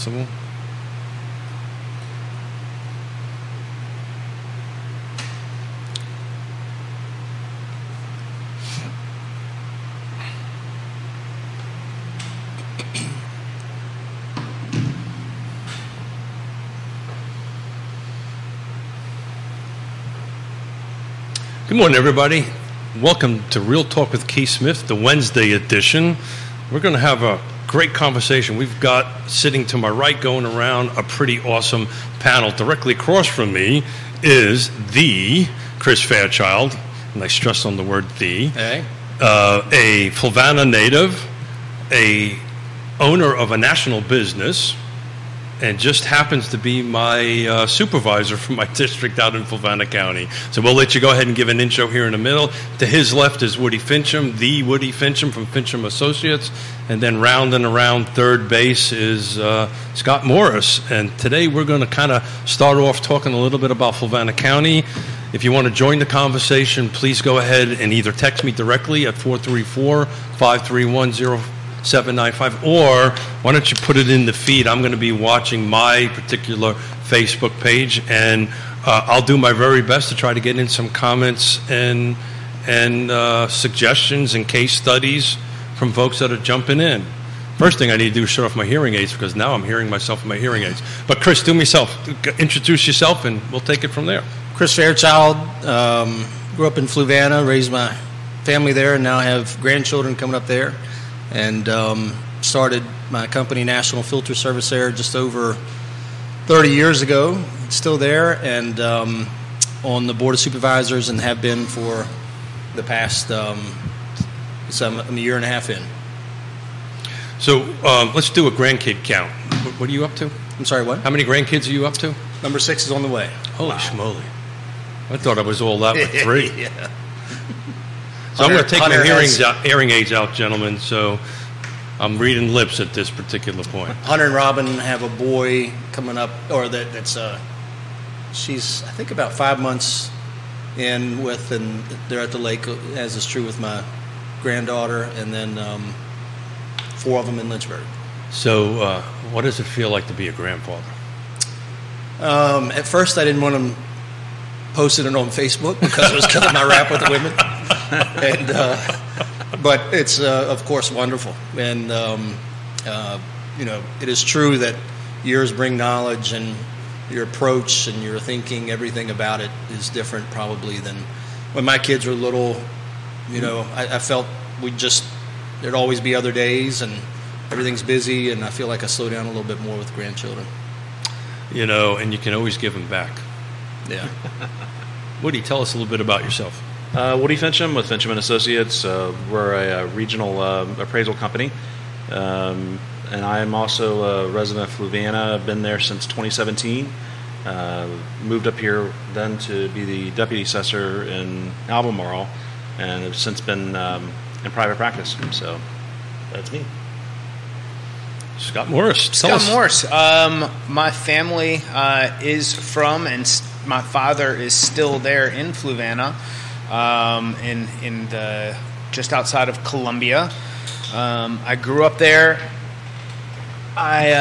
possible. Good morning, everybody. Welcome to Real Talk with Keith Smith, the Wednesday edition. We're going to have a great conversation. We've got sitting to my right, going around, a pretty awesome panel. Directly across from me is the Chris Fairchild, and I stress on the word the, Hey. uh, a Fluvanna native, a owner of a national business, and just happens to be my uh, supervisor for my district out in Fluvanna County. So we'll let you go ahead and give an intro here in the middle. To his left is Woody Fincham, the Woody Fincham from Fincham Associates, and then round and around third base is uh, Scott Morris. And today we're going to kind of start off talking a little bit about Fluvanna County. If you want to join the conversation, please go ahead and either text me directly at 434 531 795 or why don't you put it in the feed? I'm going to be watching my particular facebook page and uh, i'll do my very best to try to get in some comments and and uh, suggestions and case studies from folks that are jumping in. First thing i need to do is shut off my hearing aids because now i'm hearing myself in my hearing aids. But chris do me yourself introduce yourself and we'll take it from there. Chris Fairchild, um, grew up in Fluvanna, raised my family there, and now have grandchildren coming up there. And um, started my company, National Filter Service, there just over 30 years ago. It's still there, and um, on the board of supervisors, and have been for the past. Um, so I'm, a year and a half in. so um, let's do a grandkid count what, what are you up to I'm sorry, what? how many grandkids are you up to Number six is on the way. Holy schmoly. I thought I was all that with three. yeah. So I'm going to take my Hunter hearing, has- out, hearing aids out, gentlemen, so I'm reading lips at this particular point. Hunter and Robin have a boy coming up, or that, that's uh, she's I think about five months in with, and they're at the lake, as is true with my granddaughter, and then um, four of them in Lynchburg. So, uh, what does it feel like to be a grandfather? Um, at first, I didn't want them posting it on Facebook because it was killing my rap with the women, and uh, but it's uh, of course wonderful, and um, uh, you know it is true that years bring knowledge, and your approach and your thinking, everything about it is different probably than when my kids were little. You know, I, I felt we just there'd always be other days, and everything's busy, and I feel like I slow down a little bit more with grandchildren. You know, and you can always give them back. Yeah. Woody, tell us a little bit about yourself. Uh, Woody Fincham with Fincham and Associates. Uh, we're a, uh regional uh, appraisal company, um, and I am also a resident of Fluvanna. I've been there since 2017. Uh, moved up here then to be the deputy assessor in Albemarle, and have since been um, in private practice. So that's me. Scott Morris, tell Scott us. Morris. Um, my family uh, is from, and s- my father is still there in Fluvanna, um, in in the just outside of Columbia. Um, I grew up there. I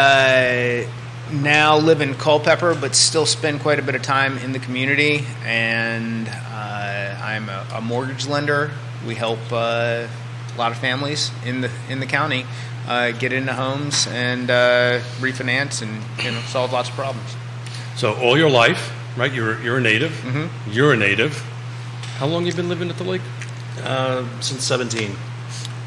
uh, now live in Culpeper, but still spend quite a bit of time in the community. And uh, I'm a, a mortgage lender. We help uh, a lot of families in the in the county uh, get into homes and uh, refinance and you know solve lots of problems. So, all your life, right? You're, you're a native. Mm-hmm. You're a native. How long you been living at the lake? Uh, since 17.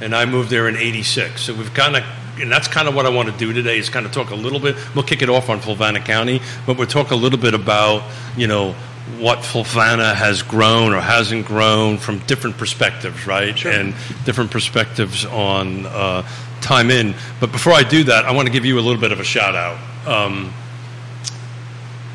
and I moved there in '86. So we've kind of, and that's kind of what I want to do today is kind of talk a little bit. We'll kick it off on Fluvanna County, but we'll talk a little bit about you know what Fluvanna has grown or hasn't grown from different perspectives, right? Sure. And different perspectives on uh, time in. But before I do that, I want to give you a little bit of a shout out. Um,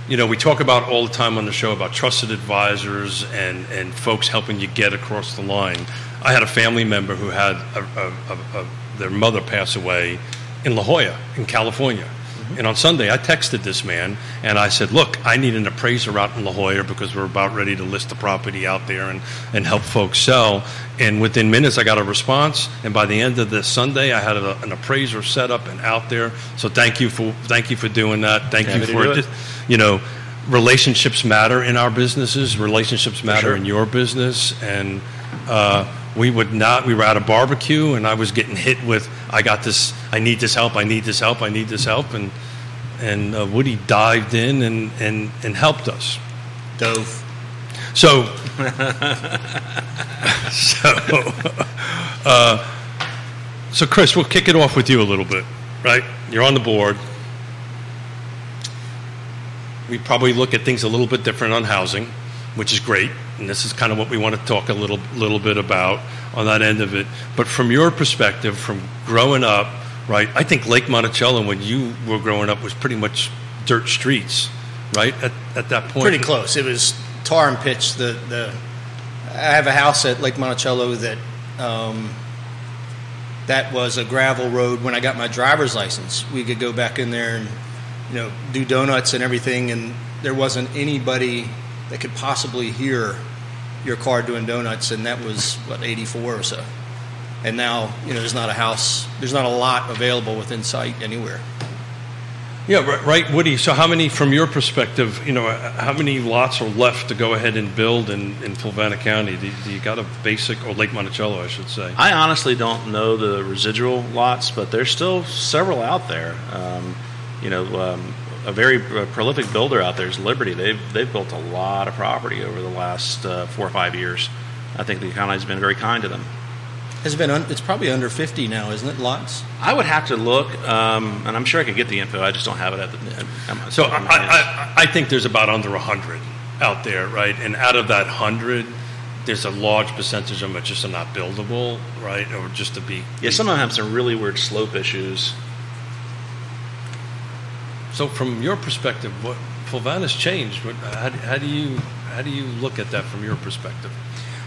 you know, we talk about all the time on the show about trusted advisors and, and folks helping you get across the line. I had a family member who had a, a, a, their mother pass away in La Jolla, in California. Mm-hmm. And on Sunday, I texted this man and I said, Look, I need an appraiser out in La Jolla because we're about ready to list the property out there and, and help folks sell. And within minutes, I got a response. And by the end of this Sunday, I had a, an appraiser set up and out there. So thank you for thank you for doing that. Thank Happy you for it. You know, relationships matter in our businesses. Relationships matter sure. in your business. And uh, we would not. We were at a barbecue, and I was getting hit with, "I got this. I need this help. I need this help. I need this help." And and uh, Woody dived in and, and, and helped us. Dove. So, so, uh, so Chris, we'll kick it off with you a little bit, right? You're on the board. We probably look at things a little bit different on housing, which is great, and this is kind of what we want to talk a little little bit about on that end of it. But from your perspective, from growing up, right? I think Lake Monticello, when you were growing up, was pretty much dirt streets, right? At, at that point, Pretty close. It was tar and pitch. The the I have a house at Lake Monticello that um, that was a gravel road. When I got my driver's license, we could go back in there and you know do donuts and everything, and there wasn't anybody that could possibly hear your car doing donuts, and that was what 84 or so. And now you know there's not a house, there's not a lot available within sight anywhere. Yeah, right, right, Woody. So, how many, from your perspective, you know, how many lots are left to go ahead and build in, in Fluvanna County? Do, do you got a basic, or Lake Monticello, I should say? I honestly don't know the residual lots, but there's still several out there. Um, you know, um, a very uh, prolific builder out there is Liberty. They've they've built a lot of property over the last uh, four or five years. I think the economy has been very kind to them. It's been un, it's probably under 50 now, isn't it? Lots. I would have to look, um, and I'm sure I could get the info. I just don't have it at the. At my, So, I. I, I think there's about under 100 out there, right? And out of that 100, there's a large percentage of them that just are not buildable, right? Or just to be. yeah, some of them have some really weird slope issues. So, from your perspective, what Fluvanna's changed? What, how, do- how do you how do you look at that from your perspective?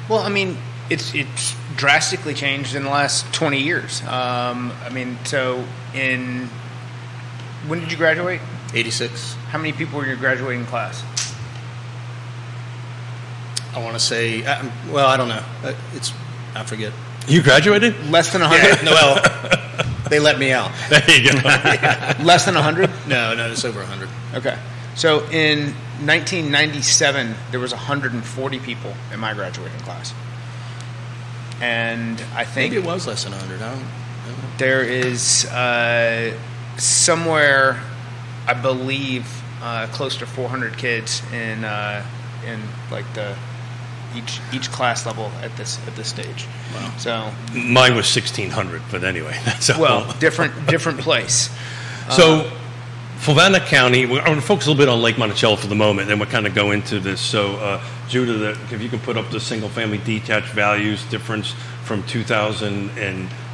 Well, I mean, it's it's drastically changed in the last 20 years. Um, I mean, so in when did you graduate? 86. How many people were in your graduating class? I want to say, uh, well, I don't know. Uh, It's, I forget. You graduated? Less than 100? no, well, they let me out. There you go. Less than 100? No, no, it's over 100. Okay. So in 1997, there was 140 people in my graduating class. And I think Maybe it was less than 100. I don't, I don't know. there is uh, somewhere, I believe, uh, close to 400 kids in uh, in like the each each class level at this at this stage. Wow. So Mine was 1600, but anyway, that's a well, different different place. So, Fluvanna County, we're going to focus a little bit on Lake Monticello for the moment, then we'll kind of go into this. So, uh, Judah, the, if you can put up the single family detached values difference from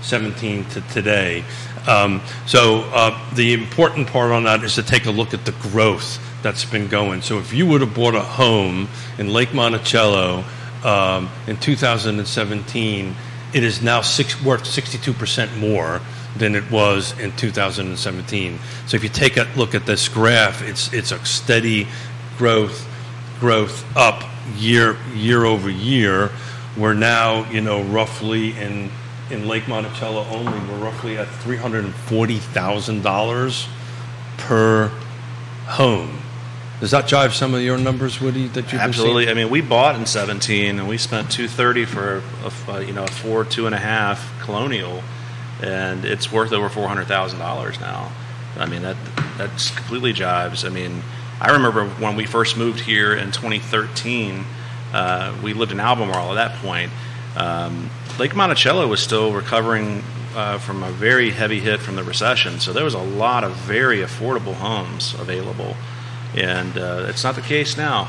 2017 to today. Um, so, uh, the important part on that is to take a look at the growth that's been going. So, if you would have bought a home in Lake Monticello um, in 2017, it is now six, worth 62% more than it was in 2017. So if you take a look at this graph, it's it's a steady growth growth up year year over year. We're now you know roughly in in Lake Monticello only we're roughly at three hundred and forty thousand dollars per home. Does that jive some of your numbers, Woody? That been Absolutely. I mean, we bought in 17, and we spent 230 for a, a you know a four two and a half colonial, and it's worth over four hundred thousand dollars now. I mean that that's completely jives. I mean, I remember when we first moved here in 2013. Uh, we lived in Albemarle at that point. Um, Lake Monticello was still recovering uh, from a very heavy hit from the recession, so there was a lot of very affordable homes available, and uh, it's not the case now.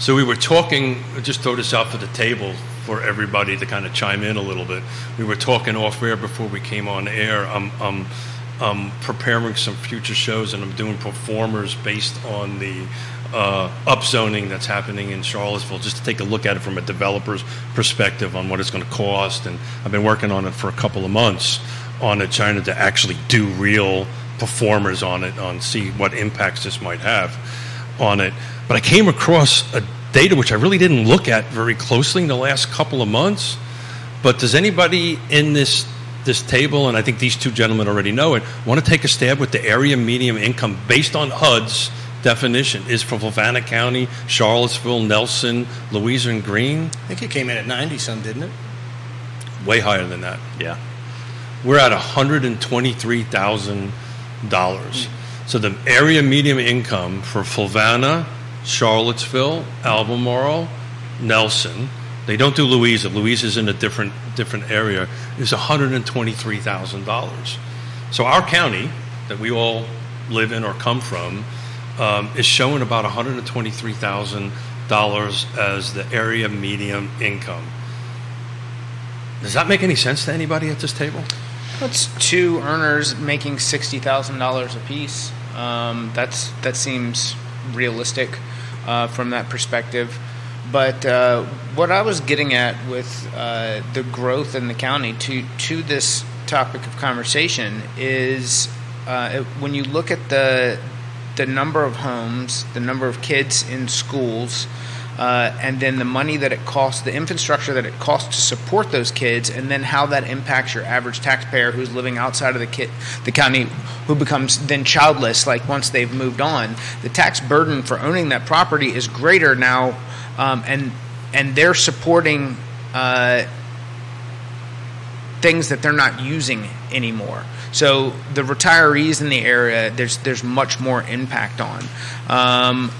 So we were talking, just throw this out for the table for everybody to kind of chime in a little bit. We were talking off air before we came on air. I'm, I'm, I'm preparing some future shows and I'm doing pro formas based on the uh, upzoning that's happening in Charlottesville, just to take a look at it from a developer's perspective on what it's going to cost. And I've been working on it for a couple of months on it, trying to actually do real pro formas on it on see what impacts this might have on it. But I came across a data which I really didn't look at very closely in the last couple of months. But does anybody in this this table, and I think these two gentlemen already know it, want to take a stab with the area medium income based on HUD's definition? Is from Fluvanna County, Charlottesville, Nelson, Louisa, and Greene I think it came in at 90 some, didn't it? way higher than that. Yeah. We're at $123,000. Hmm. So the area medium income for Fluvanna, Charlottesville, Albemarle, Nelson, they don't do Louisa. Louisa's in a different different area. Is $123,000. So our county that we all live in or come from um, is showing about $123,000 as the area medium income. Does that make any sense to anybody at this table? That's two earners making sixty thousand dollars apiece. Um, that's that seems realistic uh, from that perspective. But uh, what I was getting at with uh, the growth in the county to to this topic of conversation is uh, when you look at the the number of homes, the number of kids in schools, uh, and then the money that it costs, the infrastructure that it costs to support those kids, and then how that impacts your average taxpayer who's living outside of the kid, the county, who becomes then childless, like once they've moved on. The tax burden for owning that property is greater now, um, and and they're supporting. Uh, things that they're not using anymore. So the retirees in the area, there's there's much more impact on. Um,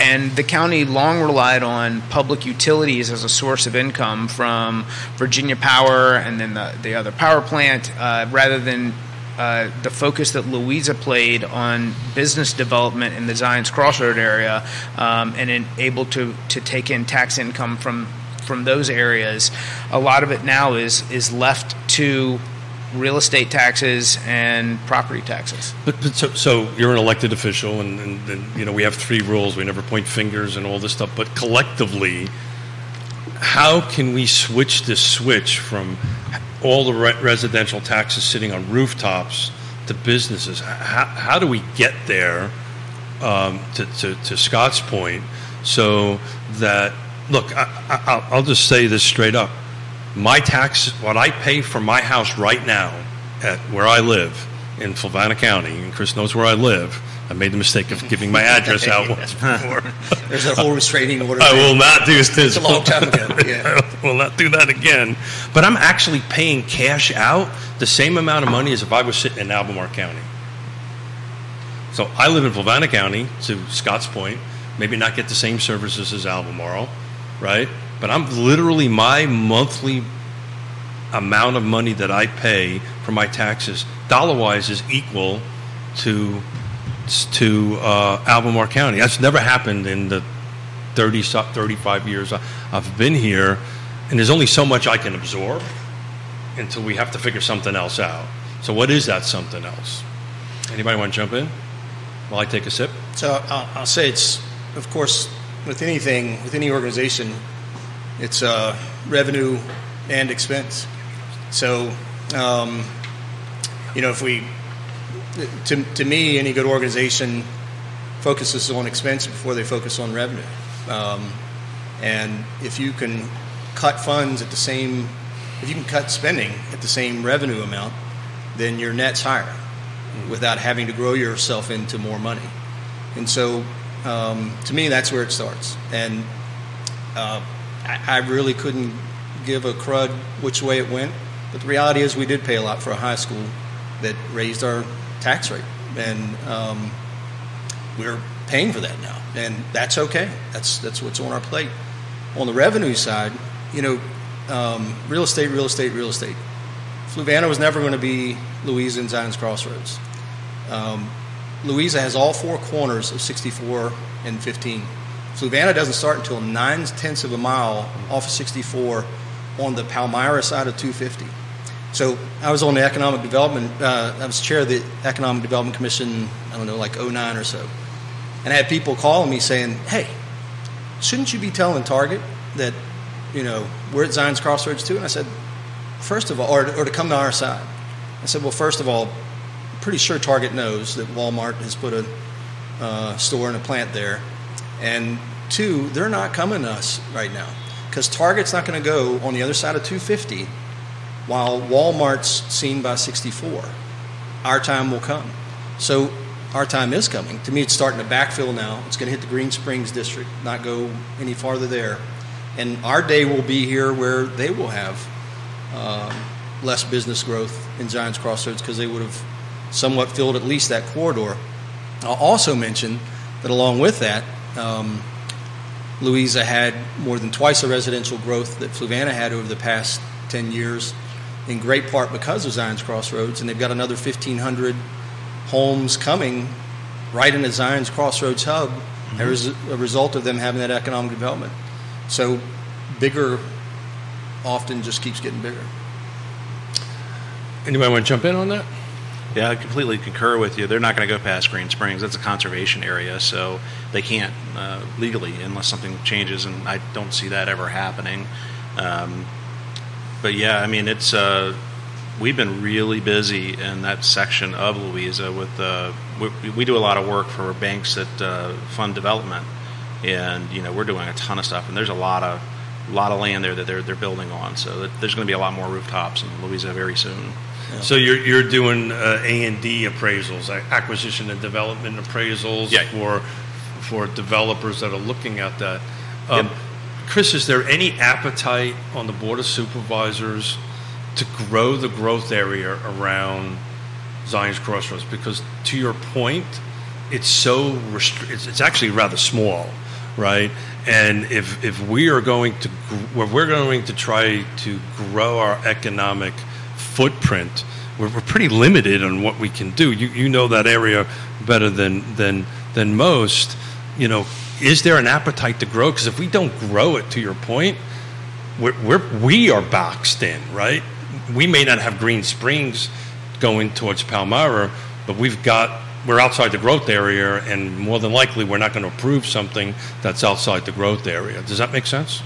and the county long relied on public utilities as a source of income from Virginia Power and then the, the other power plant, uh, rather than uh, the focus that Louisa played on business development in the Zions Crossroad area, um, and in, able to to take in tax income from from those areas. A lot of it now is is left to real estate taxes and property taxes. But, but so, so you're an elected official, and, and, and you know we have three rules. We never point fingers and all this stuff. But collectively, how can we switch this switch from all the re- residential taxes sitting on rooftops to businesses? How, how do we get there um, to, to, to Scott's point so that look? I, I, I'll- I'll just say this straight up my tax, what I pay for my house right now at where I live in Fluvanna County, and Chris knows where I live. I made the mistake of giving my address out once before. There's a whole restraining order. I will not do this. It's a long time ago, yeah. I will not do that again. But I'm actually paying cash out the same amount of money as if I was sitting in Albemarle County. So I live in Fluvanna County, to Scott's point, maybe not get the same services as Albemarle, right? But I'm literally my monthly amount of money that I pay for my taxes, dollar wise, is equal to to uh, Albemarle County. That's never happened in the 30, 35 years I've been here, and there's only so much I can absorb until we have to figure something else out. So, what is that something else? Anybody want to jump in while I take a sip? So I'll, I'll say it's, of course, with anything, with any organization, it's uh, revenue and expense. So, um, you know, if we, to, to me, any good organization focuses on expense before they focus on revenue. Um, and if you can cut funds at the same, if you can cut spending at the same revenue amount, then your net's higher without having to grow yourself into more money. And so, um, to me, that's where it starts. And uh, I, I really couldn't give a crud which way it went. But the reality is, we did pay a lot for a high school that raised our tax rate, and um, we're paying for that now, and that's okay. That's that's what's on our plate. On the revenue side, you know, um, real estate, real estate, real estate. Fluvanna was never going to be Louisa and Zion's Crossroads. Um, Louisa has all four corners of 64 and 15. Fluvanna doesn't start until nine tenths of a mile off of 64 on the Palmyra side of 250. So I was on the economic development. Uh, I was chair of the economic development commission. I don't know, like 09 or so, and I had people calling me saying, "Hey, shouldn't you be telling Target that you know we're at Zion's Crossroads too?" And I said, first of all, or, or to come to our side. I said, well, first of all, I'm pretty sure Target knows that Walmart has put a uh, store and a plant there. And two, they're not coming to us right now because Target's not going to go on the other side of 250 while Walmart's seen by 64. Our time will come. So our time is coming. To me, it's starting to backfill now. It's going to hit the Green Springs district, not go any farther there. And our day will be here where they will have um, less business growth in Zion's Crossroads because they would have somewhat filled at least that corridor. I'll also mention that along with that, um, Louisa had more than twice the residential growth that Fluvanna had over the past 10 years, in great part because of Zions Crossroads, and they've got another 1,500 homes coming right in the Zions Crossroads hub mm-hmm. as a result of them having that economic development. So, bigger often just keeps getting bigger. Anybody want to jump in on that? Yeah, I completely concur with you. They're not going to go past Green Springs. That's a conservation area, so they can't uh, legally unless something changes, and I don't see that ever happening. Um, but yeah, I mean, it's uh, we've been really busy in that section of Louisa. With uh, we, we, do a lot of work for banks that uh, fund development, and you know we're doing a ton of stuff, and there's a lot of a lot of land there that they're they're building on. So there's going to be a lot more rooftops in Louisa very soon. So you're you're doing uh, A and D appraisals, acquisition and development appraisals yeah. for for developers that are looking at that. Um, yep. Chris, is there any appetite on the board of supervisors to grow the growth area around Zion's Crossroads? Because to your point, it's so restri- it's, it's actually rather small, right? And if if we are going to if we're going to try to grow our economic footprint, we're, we're pretty limited on what we can do. You, you know that area better than, than, than most. You know, is there an appetite to grow? Because if we don't grow it, to your point, we're, we're, we are boxed in, right? We may not have Green Springs going towards Palmyra, but we've got we're outside the growth area, and more than likely, we're not going to approve something that's outside the growth area. Does that make sense?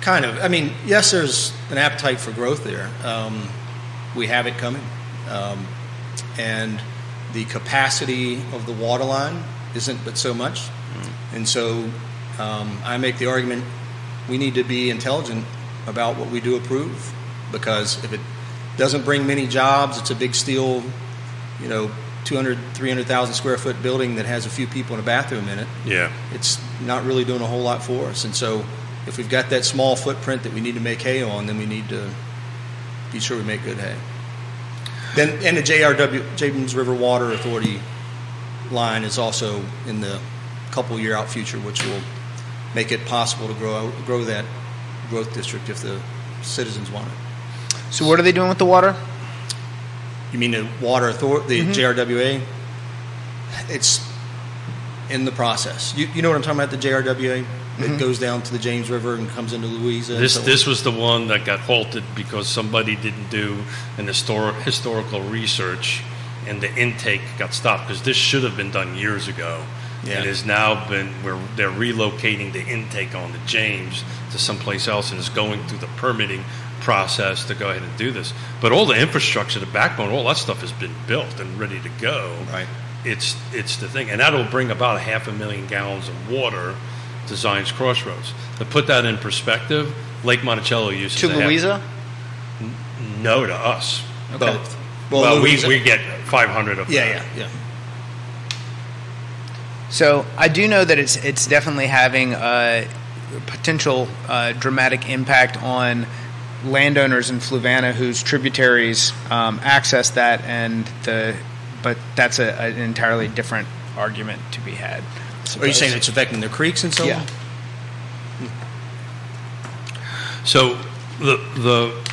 Kind of. I mean, yes, there's an appetite for growth there. Um, we have it coming. Um, and the capacity of the water line isn't but so much. Mm. And so um, I make the argument we need to be intelligent about what we do approve because if it doesn't bring many jobs, it's a big steel, you know, 200, 300,000 square foot building that has a few people in a bathroom in it. Yeah. It's not really doing a whole lot for us. And so if we've got that small footprint that we need to make hay on, then we need to be sure we make good hay. Then, and the JRW, James River Water Authority line is also in the couple year out future, which will make it possible to grow grow that growth district if the citizens want it. So, what are they doing with the water? You mean the water authority, the mm-hmm. JRWA? It's in the process. You, you know what I'm talking about? The JRWA mm-hmm. it goes down to the James River and comes into Louisa. This so this was the one that got halted because somebody didn't do an historic historical research, and the intake got stopped because this should have been done years ago. Yeah. It has now been where they're relocating the intake on the James to someplace else and is going through the permitting process to go ahead and do this. But all the infrastructure, the backbone, all that stuff has been built and ready to go. Right. It's it's the thing, and that'll bring about a half a million gallons of water to Zion's Crossroads. To put that in perspective, Lake Monticello uses to Louisa. N- no, to us. Okay. Both. Well, well we, we get 500 of yeah, that. Yeah, yeah, So I do know that it's it's definitely having a potential uh, dramatic impact on landowners in Fluvanna whose tributaries um, access that, and the but that's a, an entirely different argument to be had. Are you saying it's affecting the creeks and so yeah. on? So the the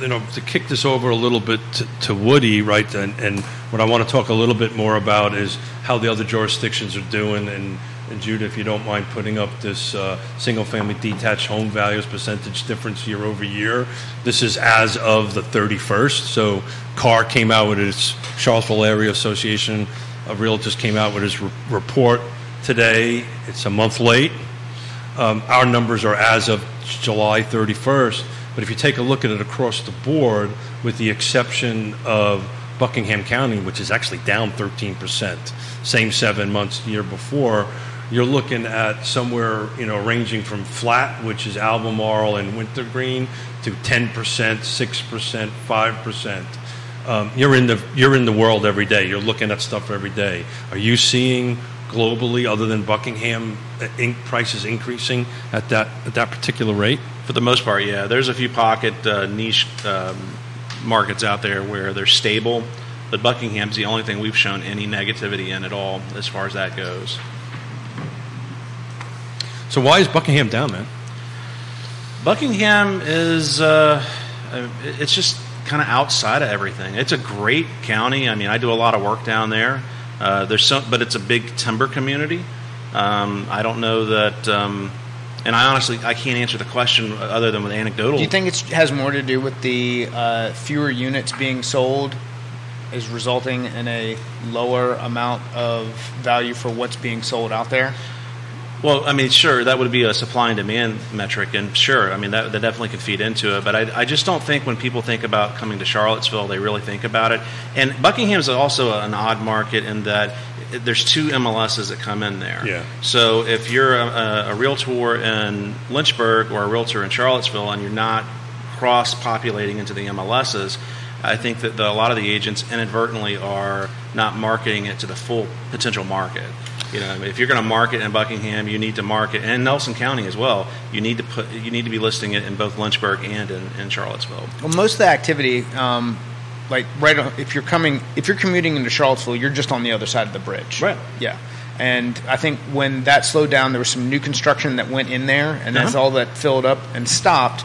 you know to kick this over a little bit to, to Woody, right? And, and, what I want to talk a little bit more about is how the other jurisdictions are doing. And, and Judah, if you don't mind putting up this uh, single-family detached home values percentage difference year over year. This is as of the 31st. So CAR came out with its Charlottesville Area Association of Realtors came out with its re- report today. It's a month late. Um, our numbers are as of July 31st. But if you take a look at it across the board, with the exception of Buckingham County, which is actually down 13%, same seven months year before, you're looking at somewhere, you know, ranging from flat, which is Albemarle and Wintergreen, to 10%, 6%, 5%. Um, you're in the you're in the world every day. You're looking at stuff every day. Are you seeing globally, other than Buckingham, uh, ink prices increasing at that at that particular rate? For the most part, yeah. There's a few pocket uh, niche um, markets out there where they're stable, but Buckingham's the only thing we've shown any negativity in at all as far as that goes. So why is Buckingham down, man? Buckingham is uh, it's just kind of outside of everything. It's a great county. I mean, I do a lot of work down there. Uh, there's some, but it's a big timber community. Um, I don't know that, um, and I honestly I can't answer the question other than with anecdotal. Do you think it has more to do with the uh, fewer units being sold is resulting in a lower amount of value for what's being sold out there? Well, I mean, sure, that would be a supply and demand metric, and sure, I mean, that, that definitely could feed into it. But I, I, just don't think when people think about coming to Charlottesville, they really think about it. And Buckingham is also an odd market in that there's two MLSs that come in there. Yeah. So if you're a, a realtor in Lynchburg or a realtor in Charlottesville and you're not cross populating into the MLSs, I think that the, a lot of the agents inadvertently are not marketing it to the full potential market. You know, if you're going to market in Buckingham, you need to market and Nelson County as well. You need to put you need to be listing it in both Lynchburg and in, in Charlottesville. Well, most of the activity, um, like right, on, if you're coming, if you're commuting into Charlottesville, you're just on the other side of the bridge. Right. Yeah. And I think when that slowed down, there was some new construction that went in there, and Uh-huh. as all that filled up and stopped,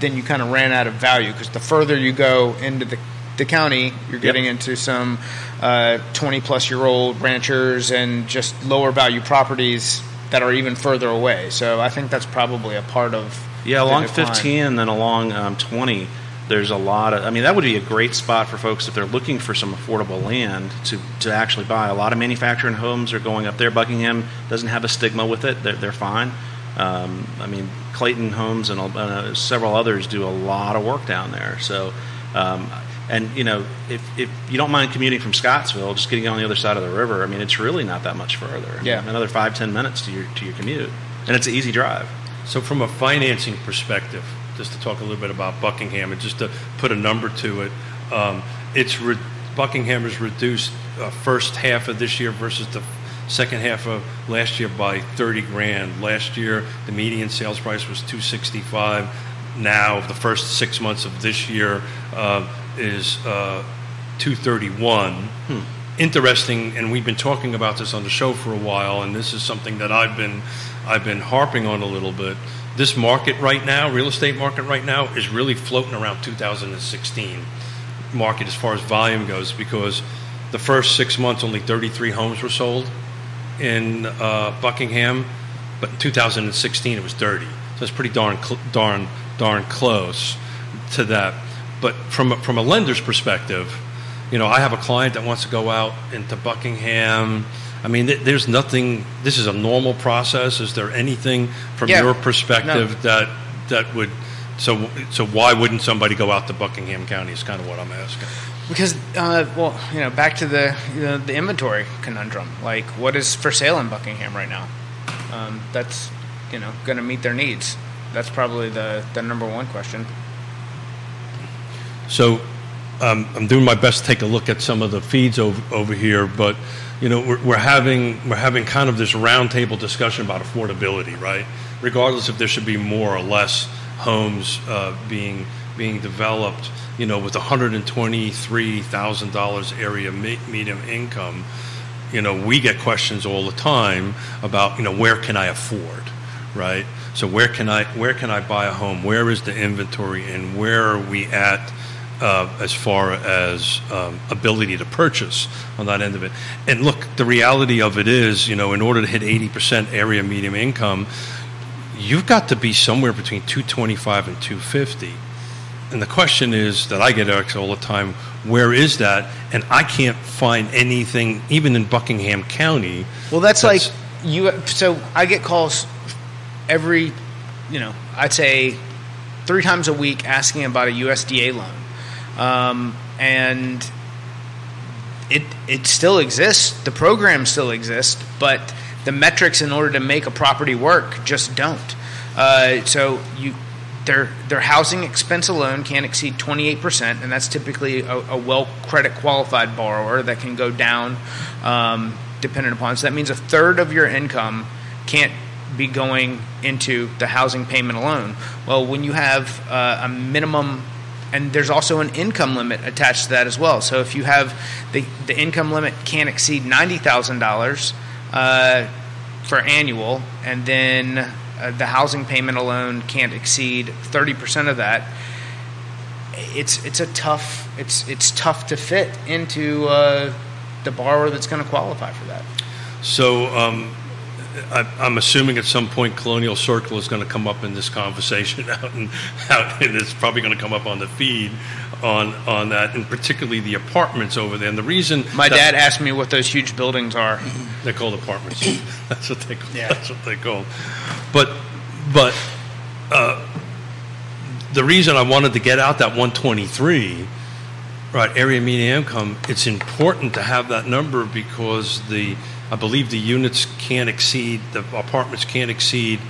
then you kind of ran out of value because the further you go into the the county, you're getting into some 20 plus year old ranchers and just lower value properties that are even further away. So I think that's probably a part of Yeah, along decline. 15 and then along um, 20, there's a lot of. I mean, that would be a great spot for folks if they're looking for some affordable land to, to actually buy. A lot of manufacturing homes are going up there. Buckingham doesn't have a stigma with it, they're, they're fine. Um, I mean, Clayton Homes and uh, several others do a lot of work down there. So, um, and you know, if, if you don't mind commuting from Scottsville, just getting on the other side of the river, I mean, it's really not that much further. Yeah. another five ten minutes to your to your commute, and it's an easy drive. So, from a financing perspective, just to talk a little bit about Buckingham and just to put a number to it, um, it's re- Buckingham has reduced uh, first half of this year versus the second half of last year by 30 grand. Last year, the median sales price was 265. Now, the first six months of this year uh, is uh, 231 interesting, and we've been talking about this on the show for a while, and this is something that I've been I've been harping on a little bit. This market right now, real estate market right now, is really floating around 2016 market as far as volume goes because the first six months only 33 homes were sold in uh, Buckingham, but in 2016 it was 30. So it's pretty darn cl- darn darn close to that. But from a, from a lender's perspective, you know, I have a client that wants to go out into Buckingham. I mean, th- there's nothing. This is a normal process. Is there anything from Yeah. your perspective No. that that would? So so why wouldn't somebody go out to Buckingham County? Is kind of what I'm asking. Because, uh, well, you know, back to the you know, the inventory conundrum. Like, what is for sale in Buckingham right now? Um, that's you know going to meet their needs. That's probably the the number one question. So um, I'm doing my best to take a look at some of the feeds over, over here, but you know we're, we're having we're having kind of this roundtable discussion about affordability, right? Regardless if there should be more or less homes uh, being being developed, you know, with 123 thousand dollars area me- medium income, you know, we get questions all the time about you know where can I afford, right? So where can I where can I buy a home? Where is the inventory, and where are we at uh, as far as um, ability to purchase on that end of it? And look, the reality of it is, you know, in order to hit 80% area medium income, you've got to be somewhere between 225 and 250. And the question is that I get asked all the time, where is that? And I can't find anything, even in Buckingham County. Well, that's, like you. So I get calls every, you know, I'd say three times a week asking about a USDA loan, um, and it it still exists. The program still exists, but the metrics in order to make a property work just don't. Uh, so you their their housing expense alone can't exceed 28%, and that's typically a, a well credit qualified borrower that can go down um, dependent upon. So that means a third of your income can't be going into the housing payment alone. Well, when you have uh, a minimum and there's also an income limit attached to that as well. So if you have the, the income limit can't exceed ninety thousand uh, dollars for annual, and then uh, the housing payment alone can't exceed thirty percent of that. It's it's a tough it's it's tough to fit into uh, the borrower that's going to qualify for that. So um, I, I'm assuming at some point Colonial Circle is going to come up in this conversation out and out, and it's probably going to come up on the feed on on that, and particularly the apartments over there. And the reason My that- dad asked me what those huge buildings are. they're called apartments. that's what they call. Yeah. That's what they call. But but uh, the reason I wanted to get out that 123, right, area median income. It's important to have that number because the I believe the units can't exceed the apartments can't exceed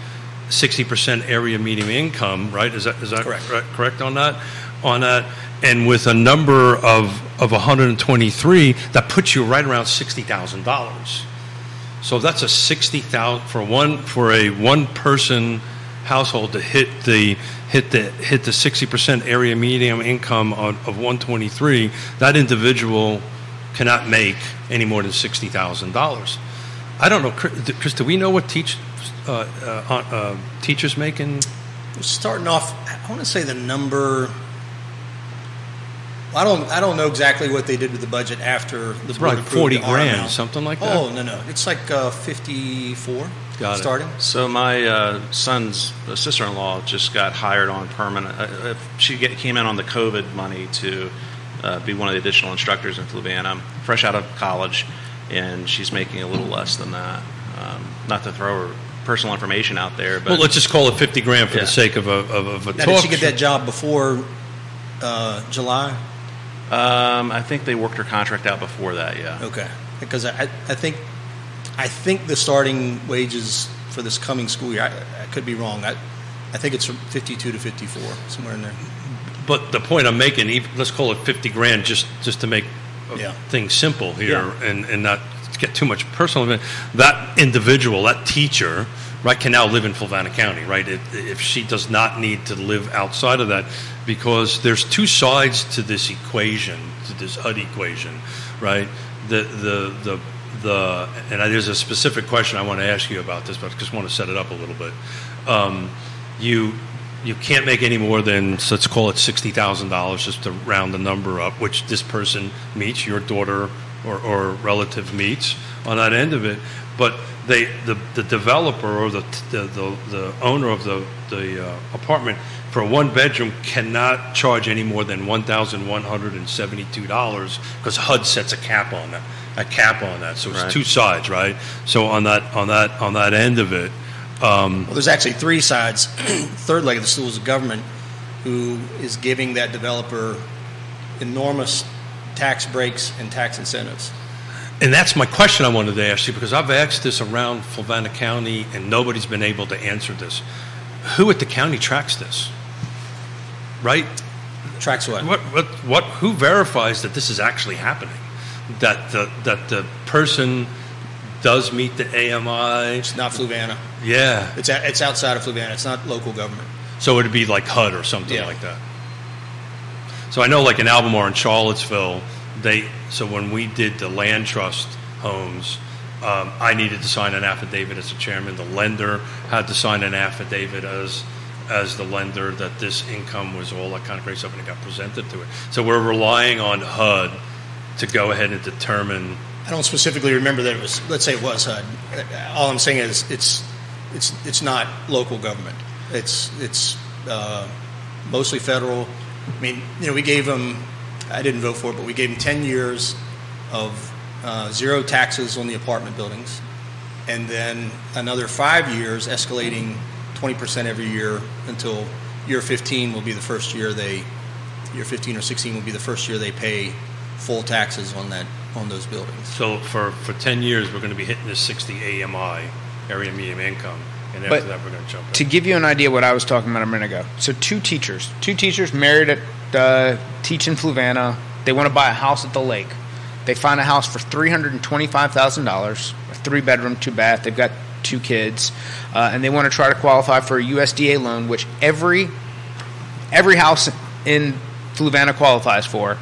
60% area median income. Right? Is that is that Correct. correct, correct on that? On that. And with a number of, of 123, that puts you right around sixty thousand dollars. So that's a sixty thousand for one for a one person household to hit the hit the hit the sixty percent area median income on, of one twenty three. That individual cannot make any more than sixty thousand dollars. I don't know, Chris. Chris, Do we know what teach uh, uh, uh, teachers make in? Starting off, I want to say the number. I don't. I don't know exactly what they did with the budget after the board Like approved forty the grand, amount. something like that. Oh no no, it's like uh, fifty-four Got it. starting. So my uh, son's sister-in-law just got hired on permanent. Uh, uh, she get, came in on the COVID money to uh, be one of the additional instructors in Fluvanna, fresh out of college, and she's making a little less than that. Um, not to throw her personal information out there, but well, let's just call it fifty grand for Yeah. the sake of a of, of a Now, talk. did she get that job before uh, July? um, I think they worked her contract out before that. Yeah. Okay, because I, I think I think the starting wages for this coming school year. I, I could be wrong. I, I think it's from fifty-two to fifty-four, somewhere in there. But the point I'm making, even, let's call it 50 grand just, just to make uh, Yeah. things simple here and, and not get too much personal. That individual, that teacher, right, can now live in Fluvanna County, right? If, if she does not need to live outside of that, because there's two sides to this equation, to this HUD equation, right? The, the, the, the, and there's a specific question I want to ask you about this, but I just want to set it up a little bit. Um, you, you can't make any more than so let's call it sixty thousand dollars just to round the number up, which this person meets, your daughter or, or relative meets on that end of it. But they the, the developer or the, the the the owner of the the uh, apartment for one bedroom cannot charge any more than one thousand one hundred and seventy two dollars because HUD sets a cap on that a cap on that. So it's Right. two sides, right? So on that on that on that end of it. Um, Well, there's actually three sides. Third leg of the stool is the government, who is giving that developer enormous tax breaks and tax incentives. And that's my question I wanted to ask you because I've asked this around Fluvanna County and nobody's been able to answer this. Who at the county tracks this? Right? Tracks what? What, what, what, who verifies that this is actually happening? That the, that the person does meet the AMI? It's not Fluvanna. Yeah. It's a, it's outside of Fluvanna. It's not local government. So it'd be like HUD or something Yeah. like that. So I know, like in Albemarle and Charlottesville, they. So when we did the land trust homes, um, I needed to sign an affidavit as the chairman. The lender had to sign an affidavit as as the lender that this income was all that kind of great stuff, and it got presented to it. So we're relying on HUD to go ahead and determine. I don't specifically remember that it was. Let's say it was HUD. All I'm saying is it's it's it's not local government. It's it's uh, mostly federal. I mean, you know, we gave them. I didn't vote for it, but we gave them ten years of uh, zero taxes on the apartment buildings, and then another five years escalating twenty percent every year until year fifteen will be the first year they. Year fifteen or sixteen will be the first year they pay full taxes on that on those buildings. So for, for 10 years, we're going to be hitting this 60 AMI, area medium income, and after But that, we're going to jump in. To give you an idea what I was talking about a minute ago. So two teachers, two teachers married at uh, teach in Fluvanna. They want to buy a house at the lake. They find a house for three hundred and twenty-five thousand dollars, a three-bedroom, two-bath. They've got two kids, uh, and they want to try to qualify for a USDA loan, which every every house in Fluvanna qualifies for.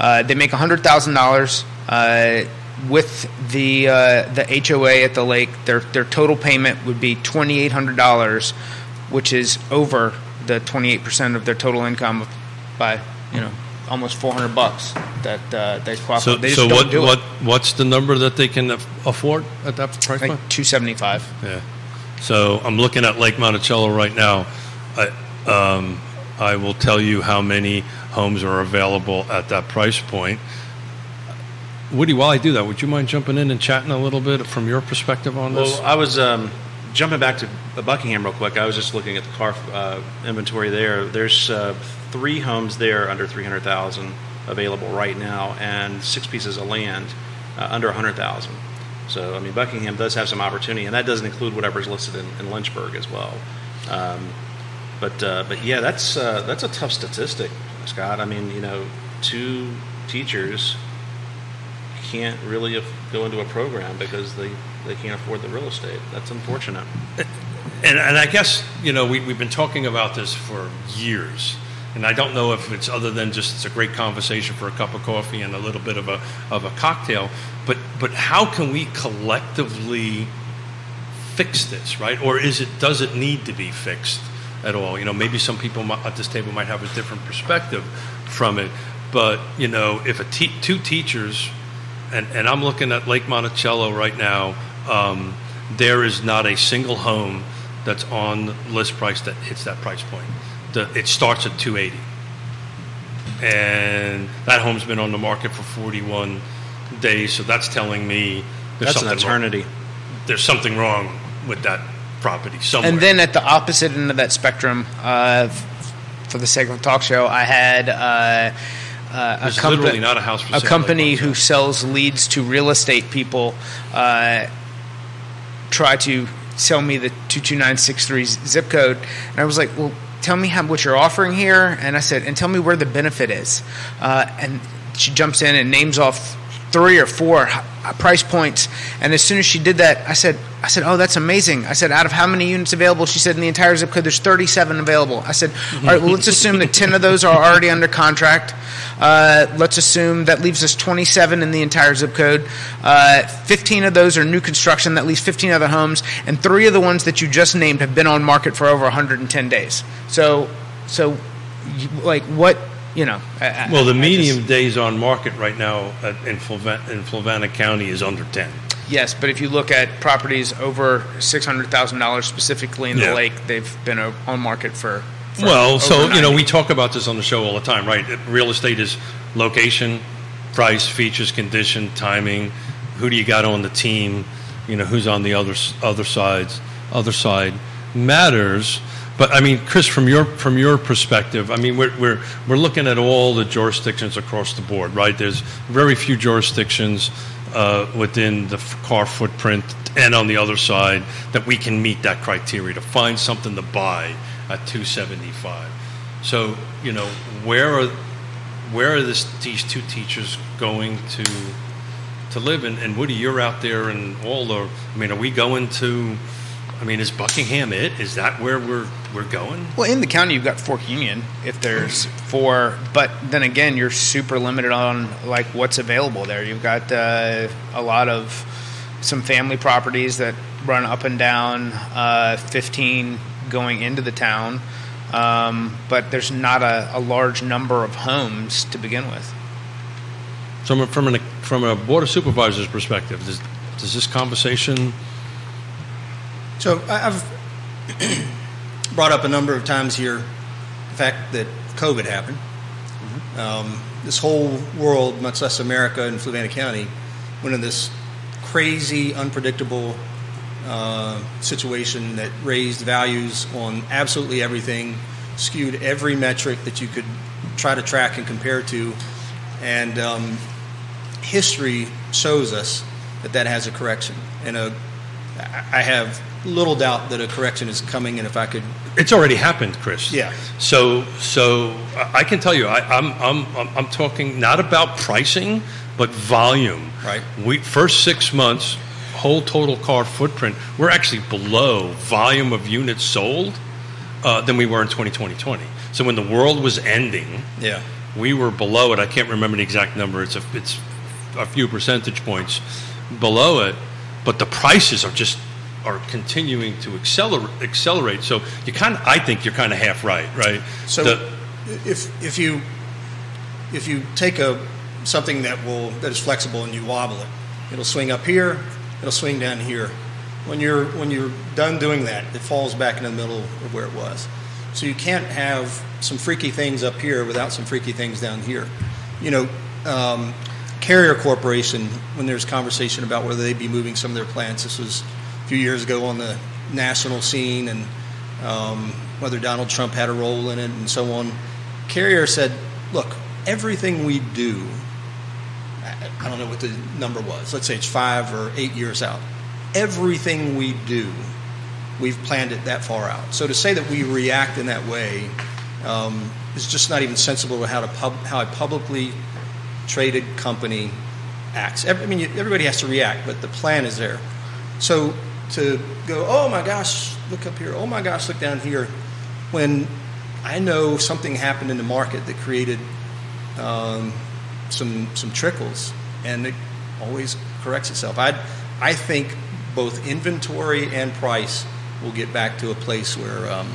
Uh, they make hundred thousand dollars uh, with the uh, the HOA at the lake. Their their total payment would be twenty eight hundred dollars, which is over the twenty eight percent of their total income by you know almost four hundred bucks that uh, they qualify. So, they so what, what, what's the number that they can afford at that price point? Like two seventy five. Yeah. So I'm looking at Lake Monticello right now. I, um, I will tell you how many homes are available at that price point. Woody, while I do that, would you mind jumping in and chatting a little bit from your perspective on this? Well, I was um, jumping back to Buckingham real quick. I was just looking at the CAAR uh, inventory there. There's uh, three homes there under 300,000 available right now, and six pieces of land uh, under 100,000. So, I mean, Buckingham does have some opportunity, and that doesn't include whatever's listed in, in Lynchburg as well. Um, but, uh, but yeah, that's uh, that's a tough statistic, Scott. I mean, you know, two teachers can't really go into a program because they, they can't afford the real estate. That's unfortunate. and, and I guess you know we, we've been talking about this for years, and I don't know if it's other than just it's a great conversation for a cup of coffee and a little bit of a of a cocktail, but but how can we collectively fix this, right? Or is it does it need to be fixed at all? You know, maybe some people at this table might have a different perspective from it, but you know, if a te- two teachers and, and I'm looking at Lake Monticello right now. Um, there is not a single home that's on list price that hits that price point. The, it starts at 280, and that home's been on the market for 41 days. So that's telling me there's That's an something wrong. eternity. There's something wrong with that property somewhere. And then at the opposite end of that spectrum, uh, for the sake of a talk show, I had uh, uh, a, compa- literally not a house for a company who sells leads to real estate people uh, try to sell me the 22963 zip code. And I was like, well, tell me how, what you're offering here. And I said, and tell me where the benefit is. Uh, and she jumps in and names off three or four price points. And as soon as she did that, I said, I said, oh, that's amazing. I said, out of how many units available? She said, in the entire zip code, there's 37 available. I said, all right, well, let's assume that 10 of those are already under contract. Uh, let's assume that leaves us 27 in the entire zip code. Uh, 15 of those are new construction. That leaves 15 other homes, and three of the ones that you just named have been on market for over 110 days. So, so, like, what you know? I- well, the I just- median days on market right now at, in, Flavan- in Fluvanna County is under 10. Yes, but if you look at properties over six hundred thousand dollars specifically in the Yeah. lake, they've been on market for. for Well, so over you know, we talk about this on the show all the time, right? Real estate is location, price, features, condition, timing. Who do you got on the team? You know, who's on the other other sides? Other side matters. But I mean, Chris, from your from your perspective, I mean, we're we're we're looking at all the jurisdictions across the board, right? There's very few jurisdictions uh, within the CAAR footprint and on the other side that we can meet that criteria to find something to buy at 275. So, you know, where are where are this, these two teachers going to to live? And, and Woody, you're out there, and all the. I mean, are we going to? I mean, is Buckingham it? Is that where we're we're going? Well, in the county, you've got Fork Union. If there's four, but then again, you're super limited on like what's available there. You've got uh, a lot of some family properties that run up and down uh, 15 going into the town, um, but there's not a, a large number of homes to begin with. From a, from an from a board of supervisors perspective, does does this conversation? So I've brought up a number of times here the fact that COVID happened. Um, this whole world, much less America and Fluvanna County, went in this crazy, unpredictable uh, situation that raised values on absolutely everything, skewed every metric that you could try to track and compare to, and um, history shows us that that has a correction, and a, I have little doubt that a correction is coming. And if I could, It's already happened, Chris. Yeah. So, so I can tell you, I, I'm, I'm, I'm I'm talking not about pricing, but volume. Right. We first six months, whole total CAAR footprint, we're actually below volume of units sold uh, than we were in 2020. So when the world was ending, yeah, we were below it. I can't remember the exact number. It's a, it's a few percentage points below it, but the prices are just are continuing to accelerate. Accelerate. So you kind of, I think you're kind of half right, right? So The- if if you if you take a something that will that is flexible and you wobble it, it'll swing up here, it'll swing down here. When you're when you're done doing that, it falls back in the middle of where it was. So you can't have some freaky things up here without some freaky things down here. You know, um, Carrier Corporation, when there's conversation about whether they'd be moving some of their plants, this was few years ago on the national scene, and um, whether Donald Trump had a role in it and so on. Carrier said, look, everything we do, I- don't know what the number was, let's say it's five or eight years out, everything we do, we've planned it that far out. So to say that we react in that way um, is just not even sensible to how, to pub, how a publicly traded company acts. Every, I mean, everybody has to react, but the plan is there. So to go, oh my gosh, look up here, oh my gosh, look down here, when I know something happened in the market that created um, some some trickles, and it always corrects itself. I I think both inventory and price will get back to a place where um,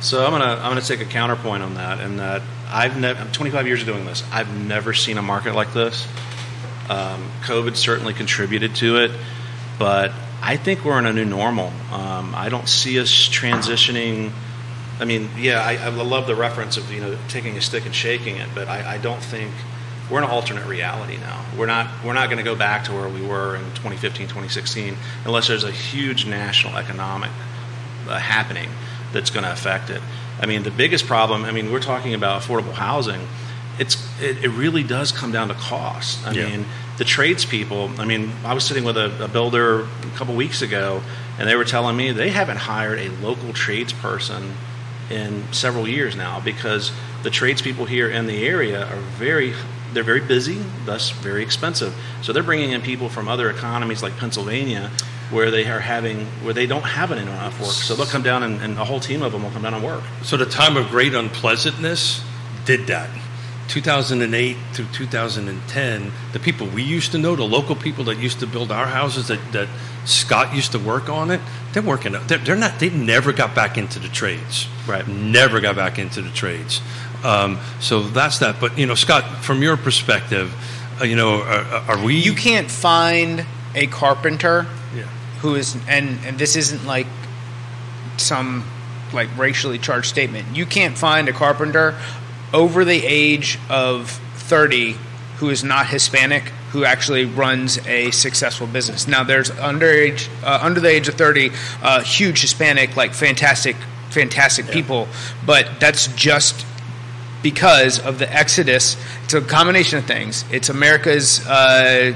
So I'm gonna I'm gonna take a counterpoint on that, and that I've never I'm 25 years of doing this. I've never seen a market like this. Um, COVID certainly contributed to it, but I think we're in a new normal. Um, I don't see us transitioning. I mean, yeah, I, I love the reference of you know taking a stick and shaking it, but I, I don't think we're in an alternate reality now. We're not we're not going to go back to where we were in 2015, 2016, unless there's a huge national economic uh, happening that's going to affect it. I mean, the biggest problem. I mean, we're talking about affordable housing. It's it, it really does come down to cost. I Yeah. mean, the tradespeople. I mean, I was sitting with a, a builder a couple weeks ago, and they were telling me they haven't hired a local tradesperson in several years now because the tradespeople here in the area are very they're very busy, thus very expensive. So they're bringing in people from other economies like Pennsylvania, where they are having where they don't have an enough work. So they'll come down and, and a whole team of them will come down and work. So the time of great unpleasantness did that. 2008 to 2010, the people we used to know, the local people that used to build our houses, that, that Scott used to work on it, they're working. They're, they're not. They never got back into the trades. Right. Never got back into the trades. Um, so that's that. But you know, Scott, from your perspective, uh, you know, are, are we? You can't find a carpenter Yeah. who is and and this isn't like some like racially charged statement. You can't find a carpenter over the age of 30 who is not Hispanic who actually runs a successful business. Now there's underage uh, under the age of 30 uh, huge Hispanic like fantastic fantastic people, but that's just because of the exodus. It's a combination of things. It's America's uh,